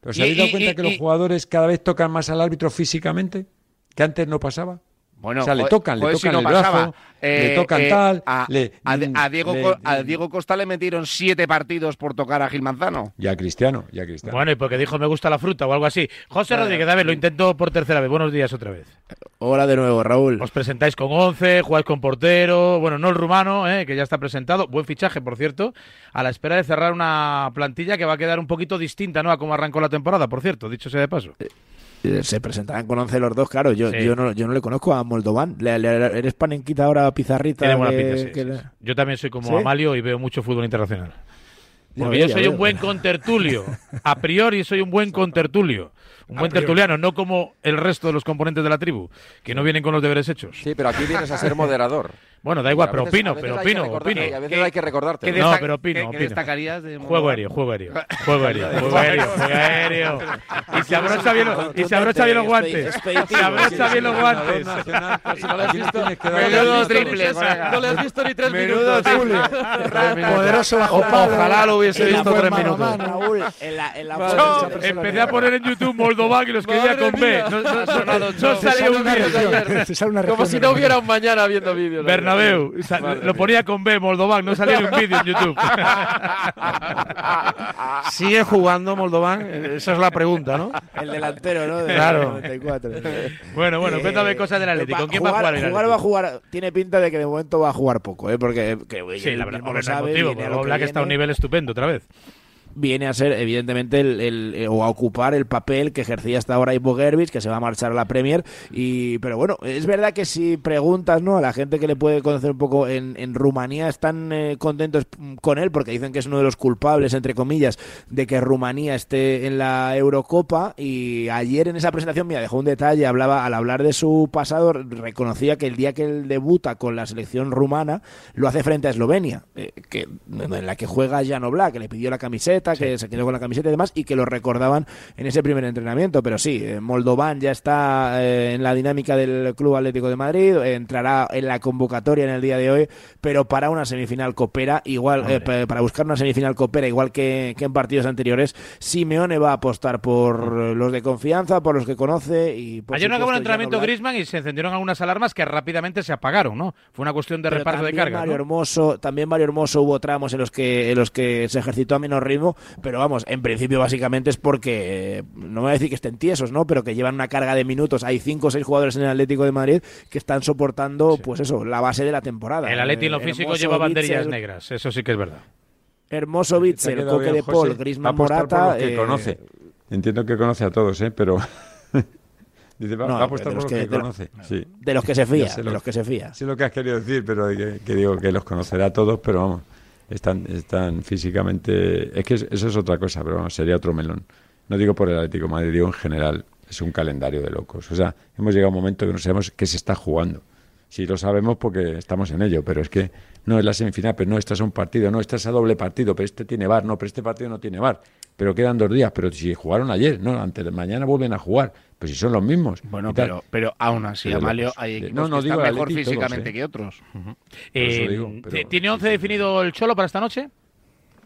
¿Pero se habéis dado cuenta que los jugadores cada vez tocan más al árbitro físicamente? Que antes no pasaba. Bueno, o sea, le tocan, le si tocan no el brazo, pasaba. le Eh, tocan eh, tal. A, le- a- a Diego, le- Co- a Diego Costa le metieron siete partidos por tocar a Gil Manzano. Ya Cristiano, ya Cristiano. Bueno, y porque dijo me gusta la fruta o algo así. José Rodríguez, a ver, lo intento por tercera vez. Buenos días otra vez. Hola de nuevo, Raúl. Os presentáis con 11, jugáis con portero, bueno, no el rumano, eh, que ya está presentado. Buen fichaje, por cierto, a la espera de cerrar una plantilla que va a quedar un poquito distinta, ¿no? A cómo arrancó la temporada, por cierto, dicho sea de paso. Eh, Se presentarán con 11 los dos, claro. Yo, Sí. yo, no, yo no le conozco a Moldovan. Le, le- ¿Eres panenquita ahora pizarrita? Tiene buena que- pinta, sí, que sí, le- sí. Yo también soy como ¿Sí? Amalio y veo mucho fútbol internacional. Porque yo ya soy veo. un buen contertulio. A priori soy un buen contertulio. Un buen priori. tertuliano, no como el resto de los componentes de la tribu, que no vienen con los deberes hechos. Sí, pero aquí vienes a ser moderador. Bueno, da igual, pero opino, pero opino, opino. a veces hay que recordarte. No, pero opino, qué- qué opino. destacarías de Juego aéreo, juego aéreo. Juego aéreo, juego aéreo, juego aéreo. Y se abrocha bien, los- y se abrocha bien los guantes. Se abrocha bien los guantes. Menudo triple. No le has visto ni tres Menudo minutos. triple. Poderoso bajo palo. Ojalá lo hubiese la visto tres minutos. la, la empecé a poner en YouTube Moldovan y lo escribía Madre con B. No, salía un una Como si no hubiera un mañana viendo vídeos. la verdad. Bernabéu. O sea, lo ponía con B, Moldovan, no salía en un vídeo en YouTube. ¿Sigue jugando Moldovan? Esa es la pregunta, ¿no? El delantero, ¿no? De Claro. 94. Bueno, bueno, Eh, cuéntame cosas del Atlético. va- ¿Con quién va a jugar el va a jugar. Tiene pinta de que de momento va a jugar poco, ¿eh? Porque que, Sí, él la verdad, no hay sabe, motivo, viene a porque lo que está a un nivel estupendo otra vez. Viene a ser evidentemente el, eh, o a ocupar el papel que ejercía hasta ahora Ivo Gervis, que se va a marchar a la Premier y pero bueno, es verdad que si preguntas ¿no? a la gente que le puede conocer un poco en, Rumanía están eh, contentos con él porque dicen que es uno de los culpables entre comillas de que Rumanía esté en la Eurocopa y ayer en esa presentación mira, dejó un detalle, hablaba al hablar de su pasado reconocía que el día que él debuta con la selección rumana lo hace frente a Eslovenia, eh, que en la que juega Jan Oblak, que le pidió la camiseta, que se quedó con la camiseta y demás, y que lo recordaban en ese primer entrenamiento. Pero sí, eh, Moldovan ya está eh, en la dinámica del Club Atlético de Madrid, entrará en la convocatoria en el día de hoy, pero para una semifinal copera, igual eh, pa- para buscar una semifinal copera, igual que, que en partidos anteriores, Simeone va a apostar por los de confianza, por los que conoce y por Ayer no acabó el entrenamiento. Griezmann y se encendieron algunas alarmas que rápidamente se apagaron, ¿no? Fue una cuestión de Pero reparto de carga. Mario ¿no? Hermoso, también Mario Hermoso hubo tramos en los que en los que se ejercitó a menor ritmo, pero vamos, en principio básicamente es porque eh, no voy a decir que estén tiesos, ¿no? Pero que llevan una carga de minutos. Hay cinco o seis jugadores en el Atlético de Madrid que están soportando, pues eso, la base de la temporada. El Atleti en lo Eh, físico Hermoso, lleva banderillas negras, eso sí que es verdad. Hermoso quedado Coque de. Paul, por Morata. los que eh, conoce. Entiendo que conoce a todos, ¿eh? Pero... Dice, va, No, va a apostar de por los los que, que- de lo- conoce. Sí. de los que se fía, de los que se fía. Sé lo que has querido decir, pero que, que digo que los conocerá a todos, pero vamos, están, están físicamente... Es que es- eso es otra cosa, pero vamos, sería otro melón. No digo por el Atlético de Madrid, digo en general. Es un calendario de locos. O sea, hemos llegado a un momento que no sabemos qué se está jugando. Sí lo sabemos porque estamos en ello, pero es que no es la semifinal, pero no, este es un partido, no, este es a doble partido, pero este tiene bar, no, pero este partido no tiene bar. Pero quedan dos días, pero si jugaron ayer, no, antes de mañana vuelven a jugar, pues si son los mismos. Bueno, pero, pero aún así, Sí, de Amalio, hay equipos No, no, que digo están mejor Atleti, todos, físicamente ¿eh? que otros. Eh, eso digo, pero- ¿Tiene 11 definido el Cholo para esta noche?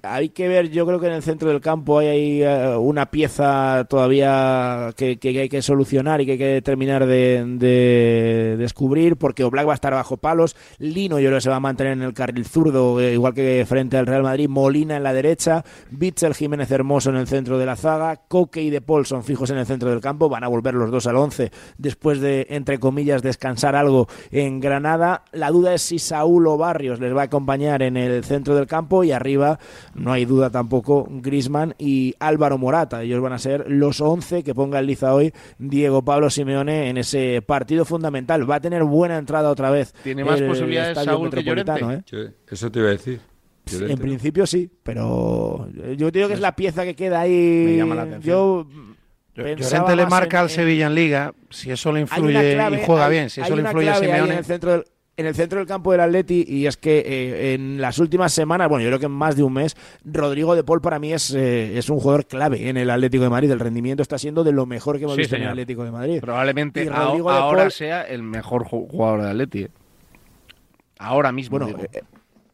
Hay que ver, yo creo que en el centro del campo hay, eh, una pieza todavía que, hay que solucionar y que hay que terminar de, de descubrir, porque Oblak va a estar bajo palos, Lino yo creo que se va a mantener en el carril zurdo, eh, igual que frente al Real Madrid, Molina en la derecha, Bitzel, Jiménez Hermoso en el centro de la zaga, Coque y De Paul son fijos en el centro del campo, van a volver los dos al 11 después de, entre comillas, descansar algo en Granada. La duda es si Saúl o Barrios les va a acompañar en el centro del campo y arriba no hay duda tampoco Grisman y Álvaro Morata. Ellos van a ser los 11 que ponga en liza hoy Diego Pablo Simeone en ese partido fundamental. Va a tener buena entrada otra vez. Tiene más el posibilidades Estadio Saúl que Llorente. ¿eh? Eso te iba a decir. Llorente, En ¿no? principio sí, pero yo digo que es la pieza que queda ahí. Me llama la atención. Yo Llorente le marca en- al Sevilla en Liga, si eso le influye clave, y juega hay- bien, si eso le influye a Simeone. en el centro del en el centro del campo del Atleti y es que eh, en las últimas semanas, bueno, yo creo que en más de un mes, Rodrigo de Paul para mí es, eh, es un jugador clave en el Atlético de Madrid. El rendimiento está siendo de lo mejor que hemos Sí, visto en el. Atlético de Madrid. Probablemente ahora Paul- sea el mejor ju- jugador de Atleti. eh. Ahora mismo. Bueno, digo. eh,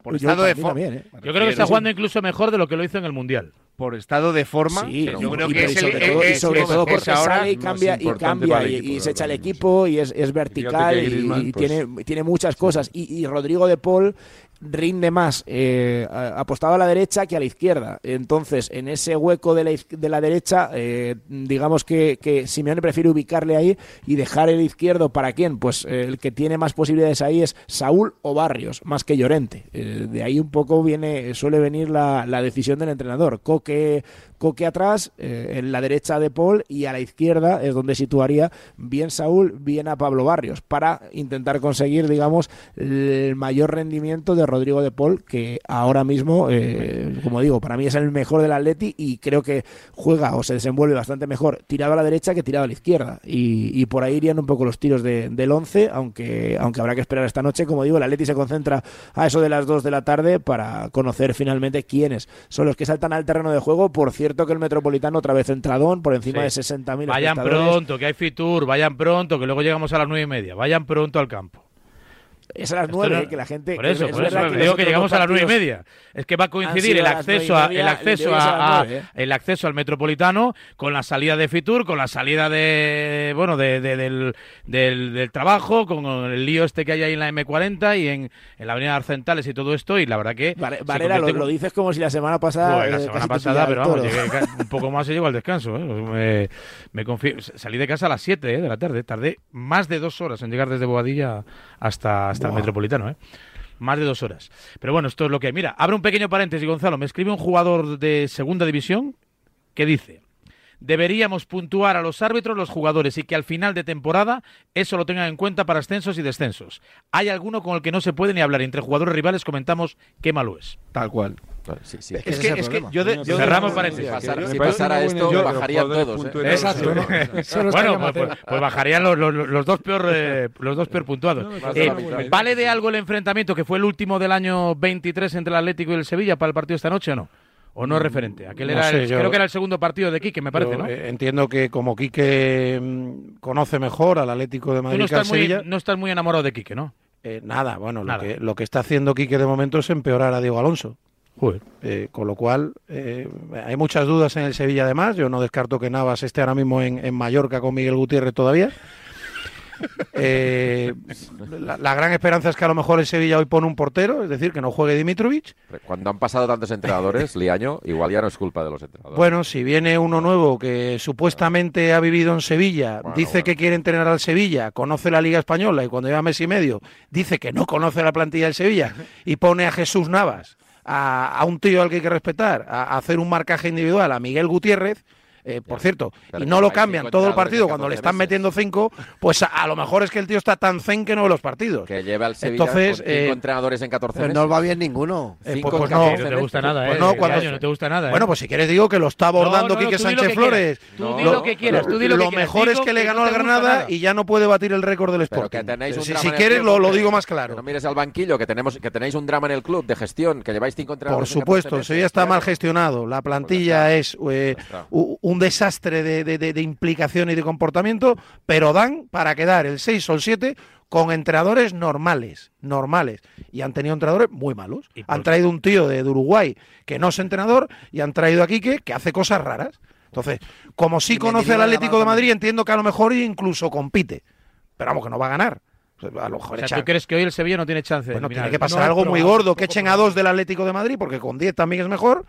por yo estado de forma. ¿eh? Yo creo que está jugando incluso mejor de lo que lo hizo en el Mundial. Por estado de forma. Sí, yo creo que es sobre el, todo, y sobre todo porque ahora sale y cambia y cambia y, equipo, y se echa el equipo y es, es vertical y, y pues- tiene, tiene muchas cosas y, y Rodrigo de Paul rinde más eh, apostado a la derecha que a la izquierda. Entonces en ese hueco de la, de la derecha eh, digamos que, que Simeone prefiere ubicarle ahí y dejar el izquierdo. Para quién pues eh, el que tiene más posibilidades ahí es Saúl o Barrios más que Llorente. Eh, de ahí un poco viene suele venir la, la decisión del entrenador. Coque Coque atrás, eh, en la derecha de Paul y a la izquierda es donde situaría bien Saúl, bien a Pablo Barrios, para intentar conseguir, digamos, el mayor rendimiento de Rodrigo de Paul, que ahora mismo, eh, como digo, para mí es el mejor del Atleti y creo que juega o se desenvuelve bastante mejor tirado a la derecha que tirado a la izquierda. Y, y por ahí irían un poco los tiros de- del 11, aunque, aunque habrá que esperar esta noche. Como digo, el Atleti se concentra a eso de las 2 de la tarde para conocer finalmente quiénes son los que saltan al terreno de juego. Por cierto que el Metropolitano otra vez entradón por encima Sí. de 60.000 Vayan pronto, que hay Fitur, vayan pronto, que luego llegamos a las nueve y media. Vayan pronto al campo. Es a las Esto 9, no- que la gente... Por eso, es por eso. que digo que llegamos a las nueve y media. Es que va a coincidir el acceso, nueve a, media, el acceso a nueve, ¿eh? el acceso al Metropolitano con la salida de Fitur, con la salida de bueno de, de- del, del, del trabajo, con el lío este que hay ahí en la M40 y en, en la Avenida Arcentales y todo esto. Y la verdad que. Varela, lo, lo dices como si la semana pasada... La eh, semana pasada, pero vamos, llegué un poco más y llego al descanso. ¿eh? Me, me confío- salí de casa a las 7 ¿eh? de la tarde. Tardé más de dos horas en llegar desde Boadilla hasta, hasta el. Metropolitano. ¿eh? Más de dos horas. Pero bueno, esto es lo que hay. Mira, abre un pequeño paréntesis, Gonzalo. Me escribe un jugador de segunda división que dice. Deberíamos puntuar a los árbitros, los jugadores y que al final de temporada eso lo tengan en cuenta para ascensos y descensos. Hay alguno con el que no se puede ni hablar. Entre jugadores rivales comentamos qué malo es. Tal cual. Sí, sí. Es que- es que- es que yo de- yo Cerramos Si paréntesis. pasara, si pasara esto, bajarían todos. ¿eh? Exacto, ¿no? bueno, pues, pues- pues bajarían los, los- los dos peor eh, los dos peor puntuados. Eh, mitad. ¿Vale de algo el enfrentamiento que fue el último del año 23 entre el Atlético y el Sevilla para el partido esta noche o no? ¿O no es referente? Aquel No era el- yo- creo que era el segundo partido de Quique, me parece, Yo, ¿no? eh, entiendo que como Quique mm, conoce mejor al Atlético de Tú Madrid no estás, muy, no estás muy enamorado de Quique, ¿no? eh, nada, bueno, Nada. Lo, que, lo que está haciendo Quique de momento es empeorar a Diego Alonso. Joder. Eh, con lo cual, eh, hay muchas dudas en el Sevilla además. Yo no descarto que Navas esté ahora mismo en, en Mallorca con Miguel Gutiérrez todavía. Eh, la, la gran esperanza es que a lo mejor el Sevilla hoy pone un portero, es decir, que no juegue Dimitrovic. Cuando han pasado tantos entrenadores, Liaño, igual ya no es culpa de los entrenadores. Bueno, si viene uno nuevo que supuestamente ha vivido en Sevilla, Bueno, dice bueno. que quiere entrenar al Sevilla, conoce la Liga Española y cuando lleva mes y medio dice que no conoce la plantilla del Sevilla y pone a Jesús Navas, a, a un tío al que hay que respetar, a, a hacer un marcaje individual, a Miguel Gutiérrez. Eh, por cierto, y no lo cambian todo el partido cuando le 14 están metiendo cinco, pues a, a lo mejor es que el tío está tan zen que no ve los partidos. Que lleva al Sevilla Entonces, con cinco eh, entrenadores en 14 Pero meses. no va bien ninguno. Eh, pues, pues en no, 14 no te gusta nada, Pues ¿eh? no, cuando- año no te gusta nada, ¿eh? Bueno, pues si quieres digo que lo está abordando No, no, Quique Sánchez. Flores. Tú di lo que quieras, tú di lo que quieras. mejor es que le ganó al Granada nada. y ya no puede batir el récord del Sporting. que tenéis un si quieres lo, digo más claro. No mires al banquillo, que tenemos que tenéis un drama en el club de gestión, que lleváis cinco Por entrenadores. en 14 supuesto, el meses. Sevilla está mal gestionado. La plantilla es un desastre de, de- de- de implicación y de comportamiento, pero dan para quedar el 6 o el 7 con entrenadores normales, normales. Y han tenido entrenadores muy malos. Han traído un tío de, de Uruguay que no es entrenador y han traído a Quique que hace cosas raras. Entonces, como sí conoce al Atlético de. Madrid, entiendo que a lo mejor incluso compite. Pero vamos, que no va a ganar. A lo mejor O sea, ¿tú crees que hoy el Sevilla no tiene chance? bueno, tiene que pasar No, algo muy gordo, que echen a dos del Atlético de Madrid, porque con 10 también es mejor.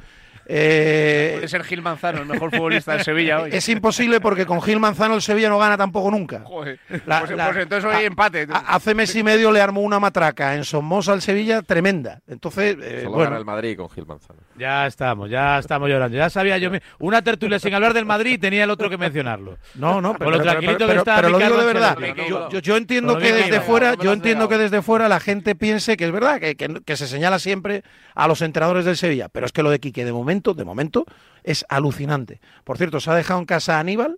Eh, Puede ser Gil Manzano, el mejor futbolista del Sevilla hoy. es imposible porque con Gil Manzano el Sevilla no gana tampoco nunca. Joder. La- pues, la- pues entonces hoy hay empate. A- Hace mes y medio le armó una matraca en Somoza al Sevilla tremenda. Entonces, eh, Solo bueno, gana el Madrid con Gil Manzano. Ya estamos, ya estamos llorando. Ya sabía yo. Una tertulia sin hablar del Madrid tenía el otro que mencionarlo. no, no, Con pero, lo pero- tranquilito pero- que está pero lo mi digo de verdad. Yo, yo- yo entiendo que desde fuera, no yo entiendo que desde fuera la gente piense que es verdad, que, que- que se señala siempre a los entrenadores del Sevilla. Pero es que lo de Quique de momento, de momento, es alucinante. Por cierto, se ha dejado en casa a Aníbal.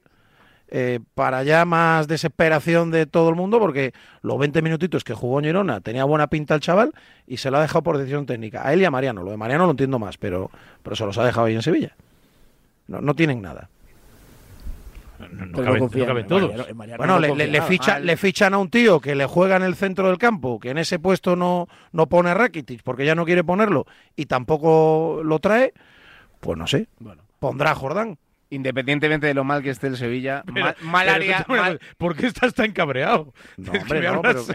eh, para ya más desesperación de todo el mundo, porque los 20 minutitos que jugó en Girona tenía buena pinta el chaval y se lo ha dejado por decisión técnica. A él y a Mariano. Lo de Mariano lo entiendo más, pero, pero se los ha dejado ahí en Sevilla. No, no tienen nada. No, no caben- confían no caben todos. Mariano, en Mariano Bueno, no le, le- le nada. ficha- Ah, le fichan a un tío que le juega en el centro del campo, que en ese puesto no, no pone a Rakitic porque ya no quiere ponerlo y tampoco lo trae, Pues no sé. Pondrá a Jordán. Independientemente de lo mal que esté el Sevilla, Pero- mal, mal pero una mal- ¿Por qué estás tan cabreado? No, Es que hombre, me no, hablas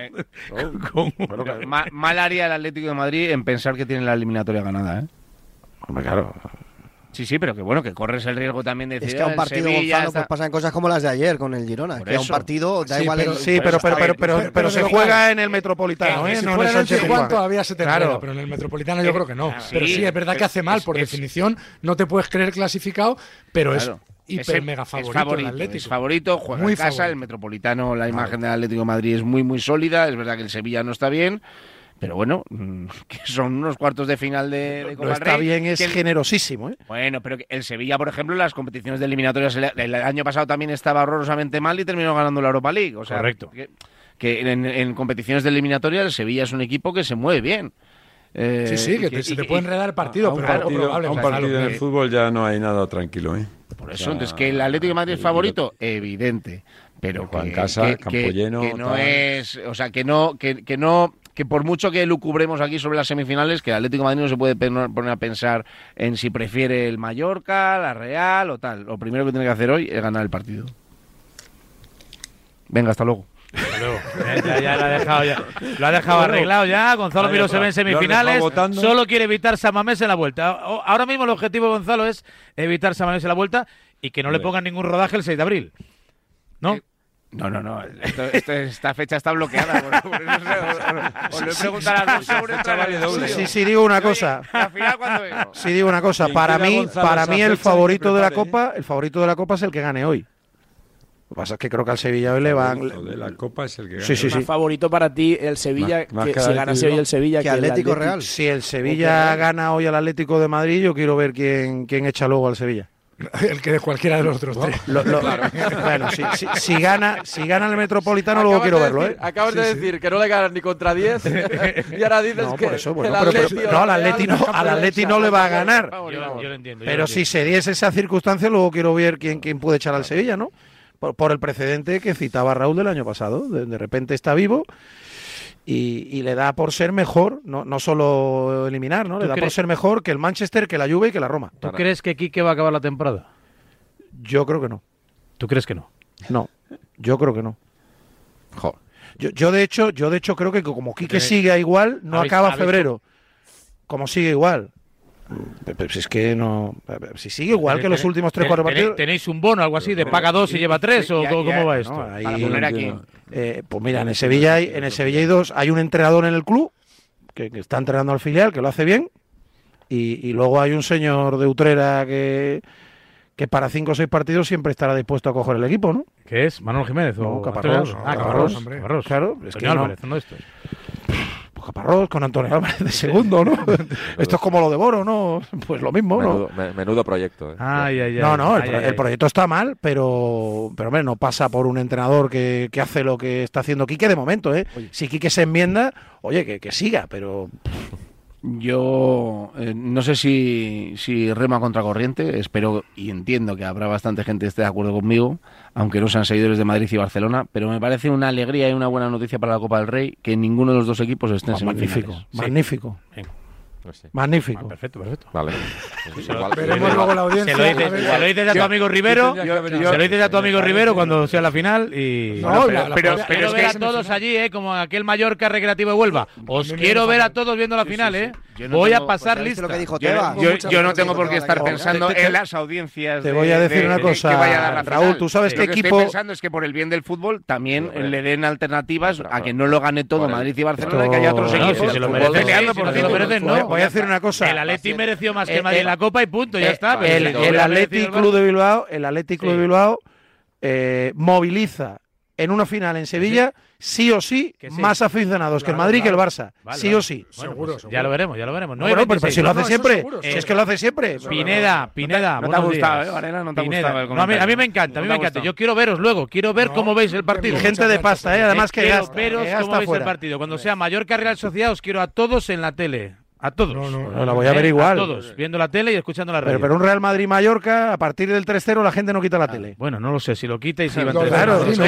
pero- con- Pero ma- mal haría el Atlético de Madrid en pensar que tiene la eliminatoria ganada, ¿eh? Hombre, claro. Sí, sí, pero que bueno, que corres el riesgo también de decir, Es que a "Ah, un el partido, Sevilla Gonzalo, está-". pues pasan cosas como las de ayer con el Girona. Por que a un partido da Sí, igual pero- el- Sí, pero, pero, pero, pero, pero, pero- se pero juega en el Metropolitano, ¿eh? si No en fuera el en todavía se te Claro. pero en el Metropolitano yo Eh, creo que no. pero sí, sí, es verdad que hace mal, por es- definición, no te puedes creer clasificado, pero Claro. es hiper mega es favorito, favorito, el Atlético. es favorito, juega Muy en casa, favorito. el Metropolitano, la imagen del Atlético de Madrid es muy muy sólida, es verdad que el Sevilla no está bien, pero bueno, mm, que son unos cuartos de final de, de Copa No está Rey, bien, es que generosísimo, ¿eh? Bueno, pero el Sevilla, por ejemplo, en las competiciones de eliminatorias el, el año pasado también estaba horrorosamente mal y terminó ganando la Europa League, o sea, Correcto. que, que en, en competiciones de eliminatorias el Sevilla es un equipo que se mueve bien. Eh, Sí, sí, y que te- se te puede enredar el partido, a un pero partido, a un partido en el fútbol ya no hay nada tranquilo, ¿eh? Por eso, entonces que el Atlético de Madrid es favorito, evidente, pero Juega que, casa, que- campo que- lleno, que no tal. es, o sea, que no, que, que no, que por mucho que lucubremos aquí sobre las semifinales, que el Atlético de Madrid no se puede poner a pensar en si prefiere el Mallorca, la Real o tal. Lo primero que tiene que hacer hoy es ganar el partido. Venga, hasta luego. Eh, Ya, ya lo ha dejado, ya. Lo ha dejado arreglado ya. Gonzalo Miro se ve en semifinales. Solo quiere evitar Samamés en la vuelta. Ahora mismo el objetivo de Gonzalo es evitar Samamés en la vuelta y que no le pongan ningún rodaje el 6 de abril. ¿No? No, no, no. esto- esto- esta fecha está bloqueada. Por, por eso os- os lo he preguntado a las dos sobre el estudio. Sí, sí, digo una cosa. Al final, cuando vengo? Sí, digo una cosa. Para mí, Gonzalo para mí el favorito de la. Copa, el favorito de la Copa es el que gane hoy. Lo que pasa es que creo que al Sevilla hoy le van. Favorito de la Copa es el que gana. Sí, sí, Más sí. favorito para ti el Sevilla, Más- más que que si el ganase Atlético. hoy el Sevilla Que que el Atlético Atlético. Real. Si el Sevilla gana hoy al Atlético de Madrid, yo quiero ver quién, quién echa luego al Sevilla. El que de cualquiera de los otros tres. Lo- lo- Bueno, si, si- si gana, si gana el Metropolitano, luego quiero de verlo, decir- ¿eh? Acabas de decir que no le ganas ni contra 10 y ahora dices No, que por eso, bueno, el pero- pero- Atleti o no, al Atleti no, al Atleti no le va a ganar. Yo, yo lo entiendo. yo lo Pero si se diese esa circunstancia, luego quiero ver quién, quién puede echar al Sevilla, ¿no? Por, por el precedente que citaba Raúl del año pasado. De, de repente está vivo y, y le da por ser mejor, no, no solo eliminar, ¿no? Le ¿Tú da por ser mejor que el Manchester, que la Juve y que la Roma. ¿Tú crees que Quique va a acabar la temporada? Yo creo que no. ¿Tú crees que no? No, yo creo que no. Yo, yo de hecho, yo de hecho creo que como Quique sigue igual, no acaba febrero. Como sigue igual. Pero si es que no. Si sigue igual que los últimos 3 ten- 4 tenéis- partidos. ¿Tenéis un bono, algo así, de paga dos y lleva tres? ¿O Ya- cómo, ya- va no, esto? ahí- Para poner aquí. Eh, pues mira, en el Sevilla hay, en el Sevilla hay dos, hay un entrenador en el club que, que está entrenando al filial, que lo hace bien, y, y luego hay un señor de Utrera que, que para cinco o seis partidos siempre estará dispuesto a coger el equipo, ¿no? ¿Qué es? ¿Manuel Jiménez? No, o Caparrós. Ah, No, Caparrós. Claro, es que no- Álvarez, uno de estos. Caparrós con Antonio Álvarez de segundo, ¿no? Esto es como lo de Boro, ¿no? Pues lo mismo, ¿no? Menudo, me- menudo proyecto. ¿eh? Ay, ay, ay. No, no, el, Ay, pro- ay, el ay. proyecto está mal, pero, pero hombre, no pasa por un entrenador que, que hace lo que está haciendo Quique de momento, ¿eh? Si Quique se enmienda, oye, que, que siga, pero Yo eh, no sé si, si rema contra corriente, espero y entiendo que habrá bastante gente que esté de acuerdo conmigo, aunque no sean seguidores de Madrid y Barcelona, pero me parece una alegría y una buena noticia para la Copa del Rey que ninguno de los dos equipos esté en semifinales. magnífico, Sí. magnífico, Sí. magnífico. Perfecto, perfecto. Vale. Igual- Veremos luego la audiencia. Se lo dices, a ver. se lo dices a tu amigo Rivero, yo- yo- se lo dices a tu amigo Rivero cuando sea la final y... No, Bueno, la- pero, la pero, propia- pero pero ver es a que- todos allí, ¿eh? como aquel Mallorca recreativo de Huelva. Os quiero ver a todos viendo la final, sí. ¿eh? Yo no Voy tengo- a pasar pues lo que dijo Yo, no tengo que por qué estar pensando en las audiencias. te voy a decir de- una cosa, que Raúl, tú sabes Lo que equipo- estoy pensando es que por el bien del fútbol también le den alternativas a que no lo gane todo Madrid y Barcelona, Esto- que haya otros equipos lo peleando por lo no. Voy a decir una cosa. El Atleti mereció más que el Madrid en la Copa y punto, ya Eh, está. el, el Club de Bilbao, el Athletic Club de Bilbao eh, moviliza en una final en Sevilla sí o sí, más aficionados que el Claro, Madrid que el. Barça. Vale, sí vale. o sí. Bueno, Seguro, pues seguro. Ya lo veremos, ya lo veremos. No, bueno, pero, pero si lo hace No, siempre, seguro, es que lo hace siempre. Pineda, Pineda, No te ha gustado, días. ¿eh, Varela? No te ha Pineda. gustado el No, a, mí, a mí comentario. me encanta, a mí me encanta. Yo quiero veros luego, quiero ver cómo veis el partido. Gente de pasta, ¿eh? de- Además que quiero gasta, veros que cómo veis el partido. Cuando sea Mallorca Real Sociedad os quiero a todos en la tele. A todos. No, la voy a ver ¿Eh? igual. A todos, viendo la tele y escuchando la radio. Pero, pero un Real Madrid-Mallorca, a partir del 3-0 la gente no quita la tele. Bueno, no lo sé, si lo quita y si va no ¿no? no no sé.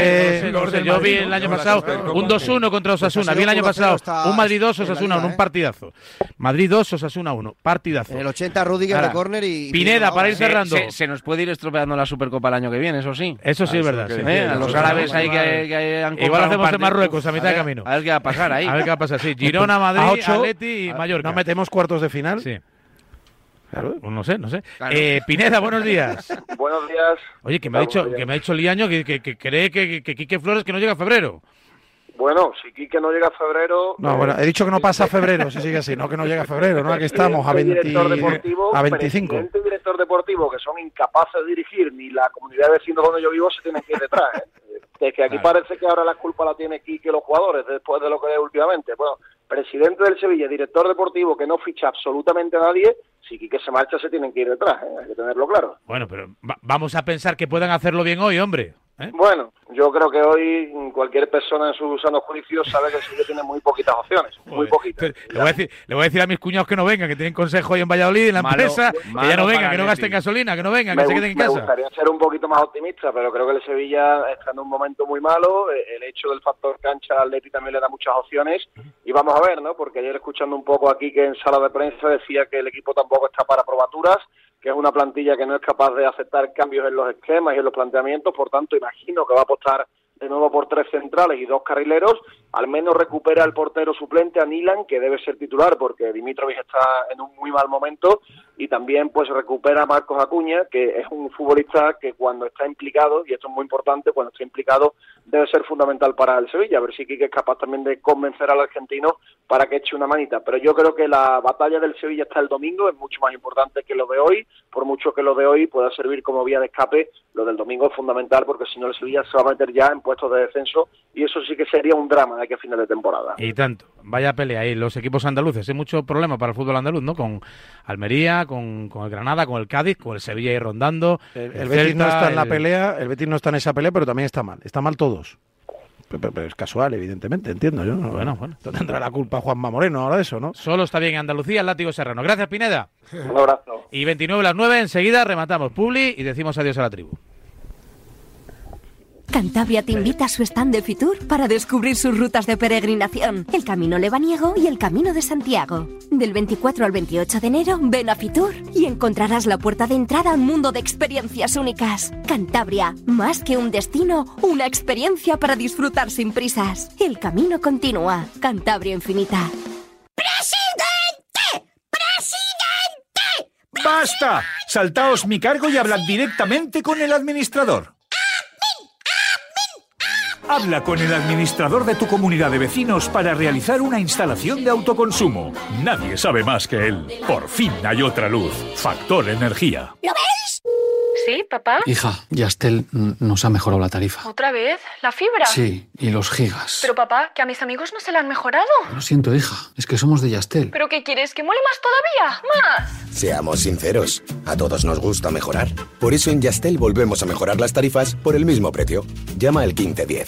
del Yo vi Madrid, el ¿no? año pasado un 2-1 contra Osasuna. Vi el año pasado un Madrid 2, Osasuna 1, un partidazo. Madrid 2, Osasuna 1, partidazo. En el 80 Rudiger de córner y... Pineda, para ir Se- cerrando. Se, se nos puede ir estropeando la Supercopa el año que viene, eso sí. Eso sí es verdad. sí. Eh, a los árabes ahí que, que han Igual hacemos en de- Marruecos a mitad de camino. A ver qué va a pasar ahí. A ver qué va a pasar, sí. Girona, Madrid, A Atleti y a- Mallorca. ¿No metemos cuartos de final? Sí. Claro. Pues no sé, no sé. Claro. Eh, Pineda, buenos días. Buenos días. Oye, que me ha dicho, que me ha dicho Liaño que, que, que cree que, que Quique Flores que no llega a febrero. Bueno, si Quique no llega a febrero... No, eh, bueno, he dicho que no pasa febrero, si sigue así, no que no llega a febrero, ¿no? Aquí estamos, a, 20 director deportivo, a 25. presidente y director deportivo que son incapaces de dirigir ni la comunidad de vecinos donde yo vivo se tienen que ir detrás. ¿eh? Es que aquí parece que ahora la culpa la tiene Quique y los jugadores después de lo que es últimamente. Bueno, presidente del Sevilla, director deportivo que no ficha absolutamente a nadie, si Quique se marcha se tienen que ir detrás, ¿eh? hay que tenerlo claro. Bueno, pero va- vamos a pensar que puedan hacerlo bien hoy, hombre. ¿Eh? Bueno, yo creo que hoy cualquier persona en su sano juicio sabe que el Sevilla tiene muy poquitas opciones, muy poquitas. Le voy, a decir, le voy a decir a mis cuñados que no vengan, que tienen consejo hoy en Valladolid, en la Malo- empresa, que malo ya no vengan, que no gasten gasolina, que no vengan, me, que se queden en me casa. gustaría ser un poquito más optimista, pero creo que el Sevilla está en un momento muy malo. Eh, El hecho del factor cancha al Atleti también le da muchas opciones. Y vamos a ver, ¿no? Porque ayer escuchando un poco aquí que en sala de prensa decía que el equipo tampoco está para probaturas, que es una plantilla que no es capaz de aceptar cambios en los esquemas y en los planteamientos. Por tanto, imagino que va a apostar de nuevo por tres centrales y dos carrileros. Al menos recupera el portero suplente a Nilan, que debe ser titular porque Dimitrovic está en un muy mal momento. Y también pues recupera a Marcos Acuña, que es un futbolista que cuando está implicado, y esto es muy importante, cuando está implicado debe ser fundamental para el Sevilla. A ver si Quique es capaz también de convencer al argentino para que eche una manita. Pero yo creo que la batalla del Sevilla está el domingo, es mucho más importante que lo de hoy. Por mucho que lo de hoy pueda servir como vía de escape, lo del domingo es fundamental porque si no el Sevilla se va a meter ya en puestos de descenso y eso sí que sería un drama de aquí a final de temporada. Y tanto, vaya pelea ahí, los equipos andaluces, hay mucho problema para el fútbol andaluz, ¿no? Con Almería, con, con el Granada, con el Cádiz, con el Sevilla ahí rondando. El, el Betis no está en la el- pelea, el Betis no está en esa pelea, pero también está mal. Está mal todos. Pero, pero- pero es casual, evidentemente, entiendo yo. ¿no? Bueno, bueno. Tendrá la culpa Juanma Moreno ahora de eso, ¿no? Solo está bien Andalucía, el látigo serrano. Gracias, Pineda. Un abrazo. Y 29 las 9, enseguida rematamos Publi y decimos adiós a la tribu. Cantabria te invita a su stand de Fitur para descubrir sus rutas de peregrinación, el Camino Lebaniego y el Camino de Santiago. Del 24 al 28 de enero, ven a Fitur y encontrarás la puerta de entrada a un mundo de experiencias únicas. Cantabria, más que un destino, una experiencia para disfrutar sin prisas. El camino continúa. Cantabria Infinita. ¡Basta! Saltaos mi cargo y hablad directamente con el administrador. Habla con el administrador de tu comunidad de vecinos para realizar una instalación de autoconsumo. Nadie sabe más que él. Por fin hay otra luz. Factor Energía. ¿Lo ves? Sí, papá. Hija, Yastel nos ha mejorado la tarifa. ¿Otra vez? ¿La fibra? Sí, y los gigas. Pero papá, que a mis amigos no se la han mejorado. Lo siento, hija, es que somos de Yastel. ¿Pero qué quieres? ¿Que mole más todavía? ¡Más! Seamos sinceros, a todos nos gusta mejorar. Por eso en Yastel volvemos a mejorar las tarifas por el mismo precio. Llama al 1510.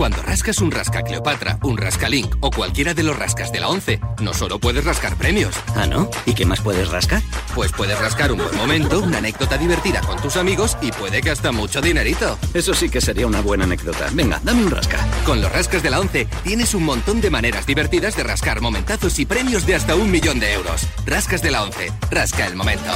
Cuando rascas un rasca Cleopatra, un rasca Link o cualquiera de los rascas de la 11, no solo puedes rascar premios. ¿Ah, no? ¿Y qué más puedes rascar? Pues puedes rascar un buen momento, una anécdota divertida con tus amigos y puede que hasta mucho dinerito. Eso sí que sería una buena anécdota. Venga, dame un rasca. Con los rascas de la 11 tienes un montón de maneras divertidas de rascar momentazos y premios de hasta un millón de euros. Rascas de la 11, rasca el momento.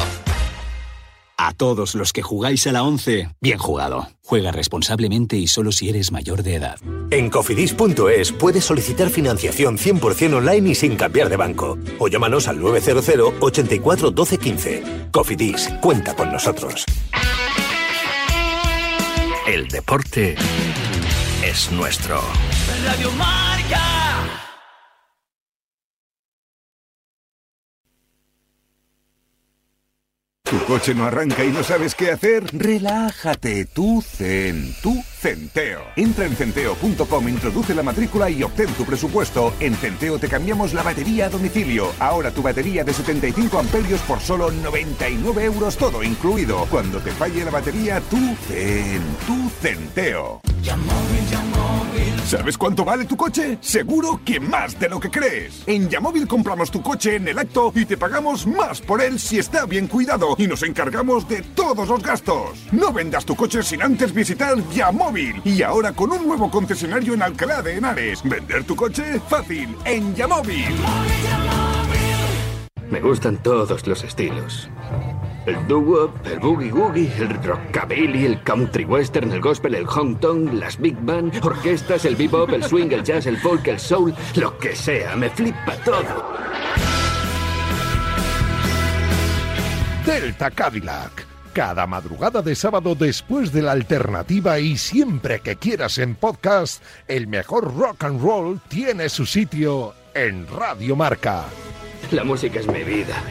A todos los que jugáis a la 11, bien jugado. Juega responsablemente y solo si eres mayor de edad. En cofidis.es puedes solicitar financiación 100% online y sin cambiar de banco. O llámanos al 900 84 12 15. Cofidis, cuenta con nosotros. El deporte es nuestro. Radio Marca. Coche no arranca y no sabes qué hacer? Relájate, tú zen, tú centeo. Entra en centeo.com, introduce la matrícula y obtén tu presupuesto. En Centeo te cambiamos la batería a domicilio. Ahora tu batería de 75 amperios por solo 99 euros todo incluido. Cuando te falle la batería, tú zen, tú centeo. ¿Sabes cuánto vale tu coche? Seguro que más de lo que crees. En Yamóvil compramos tu coche en el acto y te pagamos más por él si está bien cuidado y nos encargamos de todos los gastos. No vendas tu coche sin antes visitar Yamóvil. Y ahora con un nuevo concesionario en Alcalá de Henares. Vender tu coche fácil en Yamóvil. Me gustan todos los estilos. El doo-wop, el boogie-woogie, el rockabilly, el country western, el gospel, el hong kong, las big band, orquestas, el bebop, el swing, el jazz, el folk, el soul, lo que sea, me flipa todo. Delta Cadillac. Cada madrugada de sábado después de la alternativa y siempre que quieras en podcast, el mejor rock and roll tiene su sitio en Radio Marca. La música es mi vida.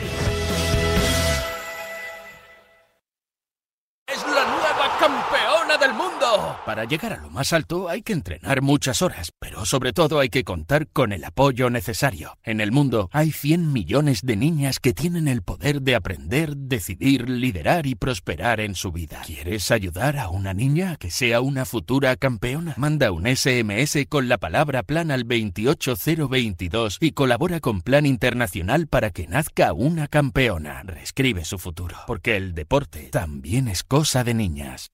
Para llegar a lo más alto hay que entrenar muchas horas, pero sobre todo hay que contar con el apoyo necesario. En el mundo hay 100 millones de niñas que tienen el poder de aprender, decidir, liderar y prosperar en su vida. ¿Quieres ayudar a una niña a que sea una futura campeona? Manda un SMS con la palabra plan al 28022 y colabora con Plan Internacional para que nazca una campeona. Reescribe su futuro, porque el deporte también es cosa de niñas.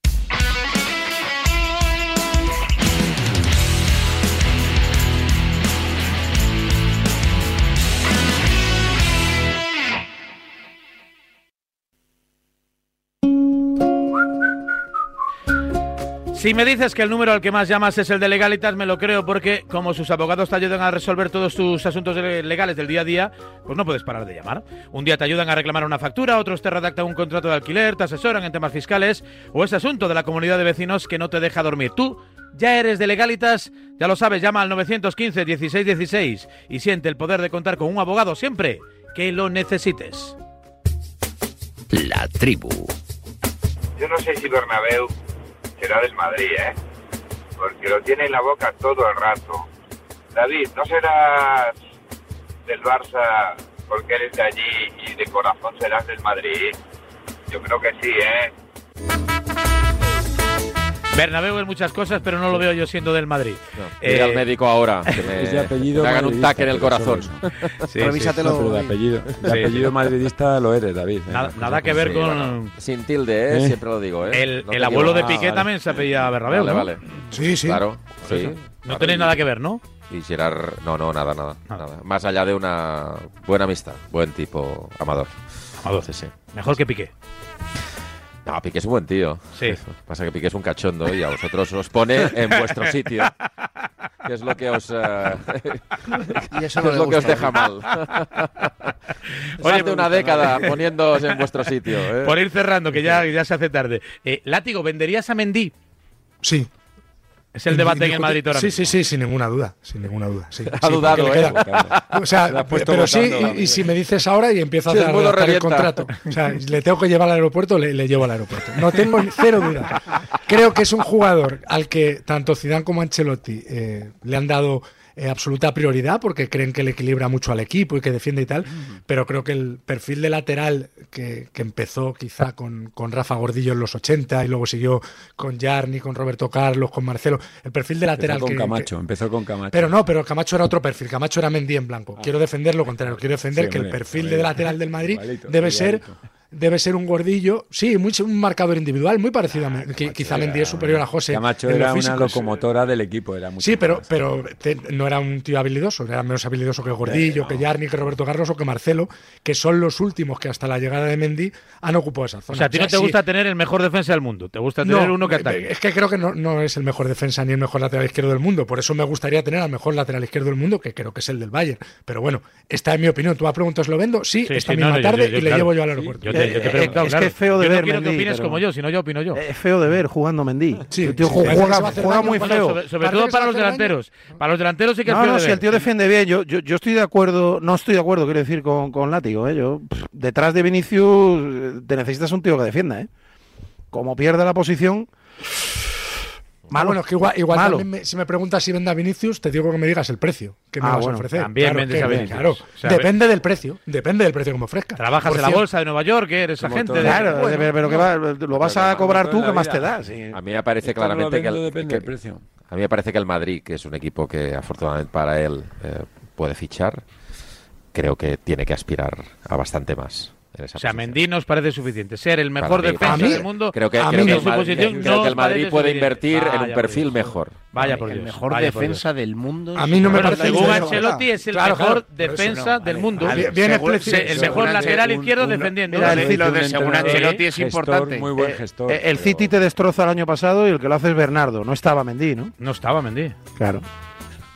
Si me dices que el número al que más llamas es el de Legalitas, me lo creo porque como sus abogados te ayudan a resolver todos tus asuntos legales del día a día, pues no puedes parar de llamar. Un día te ayudan a reclamar una factura, otros te redactan un contrato de alquiler, te asesoran en temas fiscales o ese asunto de la comunidad de vecinos que no te deja dormir. Tú ya eres de Legalitas, ya lo sabes, llama al 915 16 16 y siente el poder de contar con un abogado siempre que lo necesites. La tribu. Yo no sé si Bernabéu será del Madrid, ¿eh? Porque lo tiene en la boca todo el rato. David, ¿no serás del Barça porque eres de allí y de corazón serás del Madrid? Yo creo que sí, ¿eh? Bernabéu es muchas cosas, pero no lo veo yo siendo del Madrid. Ir al Eh, médico ahora, que me, Es de apellido me hagan un taque en el corazón. solo Sí, No, pero de apellido, de Sí, apellido sí. madridista lo eres, David. ¿eh? Nada, nada que ver Sí, con. bueno, sin tilde, ¿eh? ¿Eh? Siempre lo digo, ¿eh? El, No el abuelo de equivocas. Piqué Ah, vale. también se apellida Bernabéu, Vale, ¿no? vale. Sí, sí. Claro, sí. No tenéis nada que ver, ¿no? Y Gerard, no, no, nada, nada, nada. Más allá de una buena amistad, buen tipo, Amador. Amador. Sí, sí. Mejor que Piqué. No, Piqué es un buen tío. Sí. Pasa que Piqué es un cachondo y a vosotros os pone en vuestro sitio. Que es lo que os, Y eso que no es lo que os deja mal. Oye, una década poniéndoos en vuestro sitio. ¿eh? Por ir cerrando, que ya, ya se hace tarde. Eh, Látigo, ¿venderías a Mendy? Sí. Es el debate en el Madrid ahora Sí, sí, sí, sin ninguna duda. Sin ninguna duda. Sí, Ha Sí, dudado, ¿eh? queda- O Se sea, pero sí, y, y si me dices ahora y empiezo a Sí, modo redactar el contrato. O sea, le tengo que llevar al aeropuerto, le, le llevo al aeropuerto. No tengo cero duda. Creo que es un jugador al que tanto Zidane como Ancelotti eh, le han dado eh, absoluta prioridad porque creen que le equilibra mucho al equipo y que defiende y tal, pero creo que el perfil de lateral que, que empezó quizá con, con Rafa Gordillo en los 80 y luego siguió con Jarni, con Roberto Carlos, con Marcelo, el perfil de lateral Empezó con que- Camacho, que- empezó con Camacho. pero no, pero Camacho era otro perfil. Camacho era Mendy en blanco. Quiero defender lo contrario. Quiero defender Sí, que el perfil de lateral del Madrid Igualito, debe ser. Debe ser un gordillo, sí, muy, un marcador individual, muy parecido a Mendy. Qui- Quizá Mendy es superior a José. Camacho era una locomotora del equipo. Era mucho Sí, pero, más. pero te- no era un tío habilidoso, era menos habilidoso que Gordillo, que Jarni, que Roberto Carlos o que Marcelo, que son los últimos que hasta la llegada de Mendy han ocupado esa zona. O sea, a ti no te sí, gusta tener el mejor defensa del mundo. Te gusta tener no, uno que eh, ataque. Es que creo que no, no es el mejor defensa ni el mejor lateral izquierdo del mundo. Por eso me gustaría tener al mejor lateral izquierdo del mundo, que creo que es el del Bayern. Pero bueno, esta es mi opinión. Tú me si lo vendo. Sí, Sí, esta sí, misma yo- tarde yo- yo- y le claro. llevo yo al aeropuerto. Yo te Eh, preguntado, es claro. que es feo de yo ver, no quiero que Mendy, opines pero- como yo, si no yo opino yo. Es feo de ver jugando Mendy. Sí, el tío sí, juega, muy feo. sobre, todo para los delanteros. Para los delanteros sí que es No, feo no, de si ver. el tío defiende bien, yo, yo, yo estoy de acuerdo, no estoy de acuerdo, quiero decir, con, con Látigo, ¿eh? Yo, pff, detrás de Vinicius eh, te necesitas un tío que defienda, ¿eh? Como pierde la posición... Ah, bueno, es que igual, igual Malo. también me- si me preguntas si vende a Vinicius, te digo que me digas el precio que me Ah, vas bueno, a ofrecer. también claro, vendes que- a Vinicius. claro. O sea, depende del precio, depende del precio que me ofrezca. Trabajas en la bolsa de Nueva York, ¿eh? eres Como agente. de- Claro, Bueno, pero que va- lo vas a cobrar tú, ¿qué más te da? Sí. A mí me parece Esto no lo claramente que el, depende que- del precio. a mí me parece que el Madrid, que es un equipo que afortunadamente para él eh, puede fichar, creo que tiene que aspirar a bastante más. En esa O sea, posición. Mendy nos parece suficiente. Ser el mejor mí, defensa mí- del mundo. Creo que, a creo mí que no. el Madrid, su posición creo no que el Madrid puede suficiente. invertir en un perfil Dios. mejor. Vaya por el Dios. mejor vaya por defensa del mundo. A mí no me parece según Ancelotti es el Claro, mejor claro, defensa no, del vale. mundo. Bien- bien el mejor lateral un- izquierdo defendiendo. Mira, el lo de según Ancelotti es importante. Muy buen Eh, gestor. eh, el City te destroza el año pasado y el que lo hace es Bernardo, no estaba Mendy, ¿no? No estaba Mendy. Claro.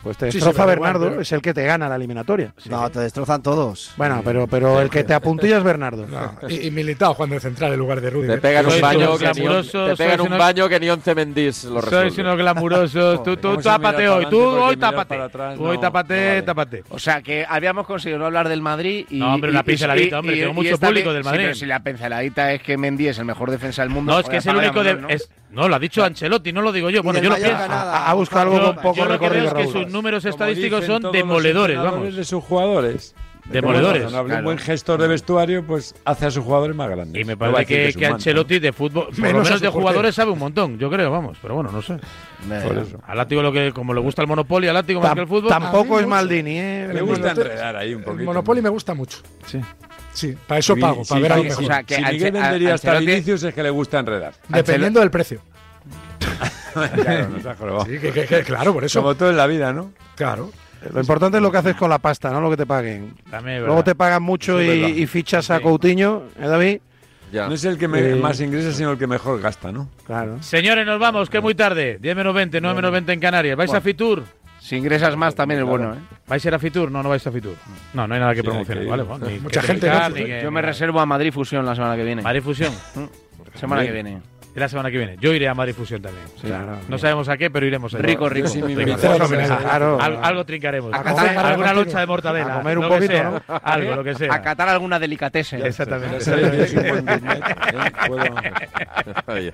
Pues te Sí, sí, destroza pero igual, Bernardo, pero- es el que te gana la eliminatoria. No, te destrozan todos. Bueno, pero, pero el que te apuntilla es Bernardo. No, y, y militado jugando de central en lugar de Rudy. Te pegan un Sois baño unos que ni te pegan un unos- baño que ni 11 Mendís lo Sois unos glamurosos. Tú, tú tápate hoy. Tú hoy tápate. atrás Tú hoy no- tápate, no vale. tápate. O sea, que habíamos conseguido no hablar del Madrid y... No, hombre, una pinceladita, hombre, y- tengo y mucho público del sí, Madrid. pero si la pinceladita es que Mendy es el mejor defensa del mundo... No, es que es el único no, lo ha dicho Ancelotti, no lo digo yo. Bueno, yo lo pienso. Ha, buscado algo con poco Yo lo que veo recorrido, números estadísticos son demoledores, vamos. de sus jugadores. Demoledores. Cuando habla claro. un buen gestor de vestuario, pues hace a sus jugadores más grandes. Y me parece que, que Ancelotti de fútbol, por Menos de jugadores sabe un montón, yo creo, vamos. Pero bueno, no sé. Por eso. A Látigo, lo que, como le gusta el Monopoly, a Látigo más que el fútbol. tampoco es. Maldini, ¿eh? Le gusta enredar ahí un El poquito. Monopoly me gusta mucho. Sí. Sí, para eso pago, sí, para ver sí, algo sí. mejor. O sea, que si Miguel vendería hasta Ancelotti- Vinicius es que le gusta enredar. Dependiendo del precio. claro, nos ha jorobado. Sí, que, que- que- claro, por eso. Como todo en la vida, ¿no? Claro. Lo importante es lo que haces con la pasta, no lo que te paguen. También Luego te pagan mucho y, y fichas a Coutinho, ¿eh, David? Ya. No es el que me- Eh, más ingresa, sino el que mejor gasta, ¿no? Claro. Señores, nos vamos, que es muy tarde. 10 menos 20, 9 menos 20 en Canarias. ¿Vais a Fitur? Si ingresas más también es bueno, ¿eh? ¿Vais a ir a Fitur? No, no vais a Fitur. No, no hay nada que Sí, promocionar. ¿vale? Bueno, Mucha que gente, explicar, ¿no? que- Yo me reservo a Madrid Fusión la semana que viene. Madrid Fusión. Semana Bien. que viene. Y la semana que viene. Yo iré a Madrid Fusión también. Claro. No sabemos a qué, pero iremos allá. Rico, rico. sí, Rico. Claro. Al- algo trincaremos. Alguna- loncha de mortadela. A comer un lo que poquito, sea. ¿no? Algo, lo que sea. A catar alguna delicatessen. Exactamente. ¿eh?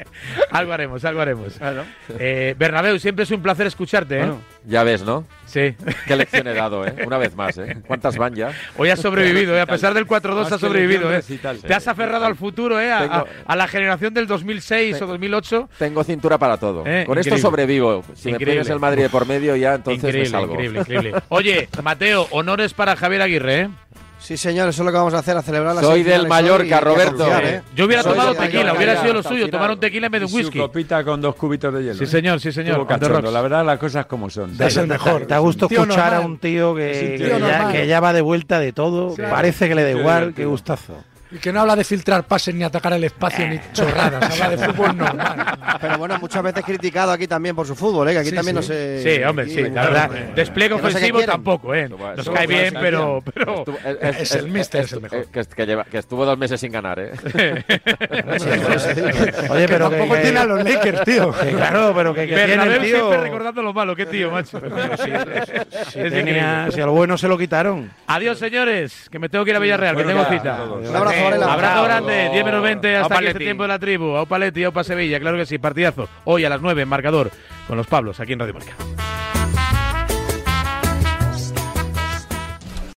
Algo haremos, algo haremos. Claro. Eh, Bernabéu, siempre es un placer escucharte, ¿eh? Bueno. ya ves, ¿no? Sí. Qué lección he dado, ¿eh? Una vez más, ¿eh? ¿Cuántas van ya? Hoy has sobrevivido, ¿eh? a pesar del 4-2 Más has sobrevivido. ¿eh? Te has aferrado al futuro, ¿eh? a, Tengo- a- a la generación del 2006 o 2008. Tengo cintura para todo. Eh, Con esto sobrevivo. Si Increíble. me pones el Madrid de por medio, ya entonces me increíble, salgo. increíble, increíble. Oye, Mateo, honores para Javier Aguirre, ¿eh? Sí, señor, eso es lo que vamos a hacer, a celebrar la Soy del Mallorca, Roberto. ¿eh? Yo hubiera Soy tomado tequila, Mallorca hubiera sido lo suyo, final. tomar un tequila en vez de un whisky. Su copita con dos cubitos de hielo. Sí, ¿eh? señor, sí, señor. Cachondo. La verdad, las cosas como son. Es el mejor. Te ha gustado Tío escuchar a un tío que, ya, que ya va de vuelta de todo. Parece que le da igual. Qué gustazo. Y que no habla de filtrar pases ni atacar el espacio ni chorradas. Habla de fútbol normal. Pero bueno, muchas veces criticado aquí también por su fútbol, ¿eh? que aquí Sí, también sí. no se. Sí, hombre, sí, aquí- la verdad. Despliegue no sé ofensivo tampoco, ¿eh? Nos cae bien, pero. pero... Estuvo- Es el míster, es el mejor. eh, Que, que lleva- que estuvo dos meses sin ganar, ¿eh? Oye, pero que, Tampoco que- tiene a los Lakers, tío. que claro, pero que, que tiene el tío. siempre recordando lo malo, qué tío, macho. Si, Es tenía, si al bueno se lo quitaron. Adiós, señores, que me tengo que ir a Villarreal, que tengo cita. Un abrazo, Varela. Abrazo grande, 10 menos 20, hasta aquí este tiempo de la tribu. Aupa Leti, Aupa Sevilla, claro que sí, partidazo. Hoy a las 9 en marcador con los Pablos, aquí en Radio Marca.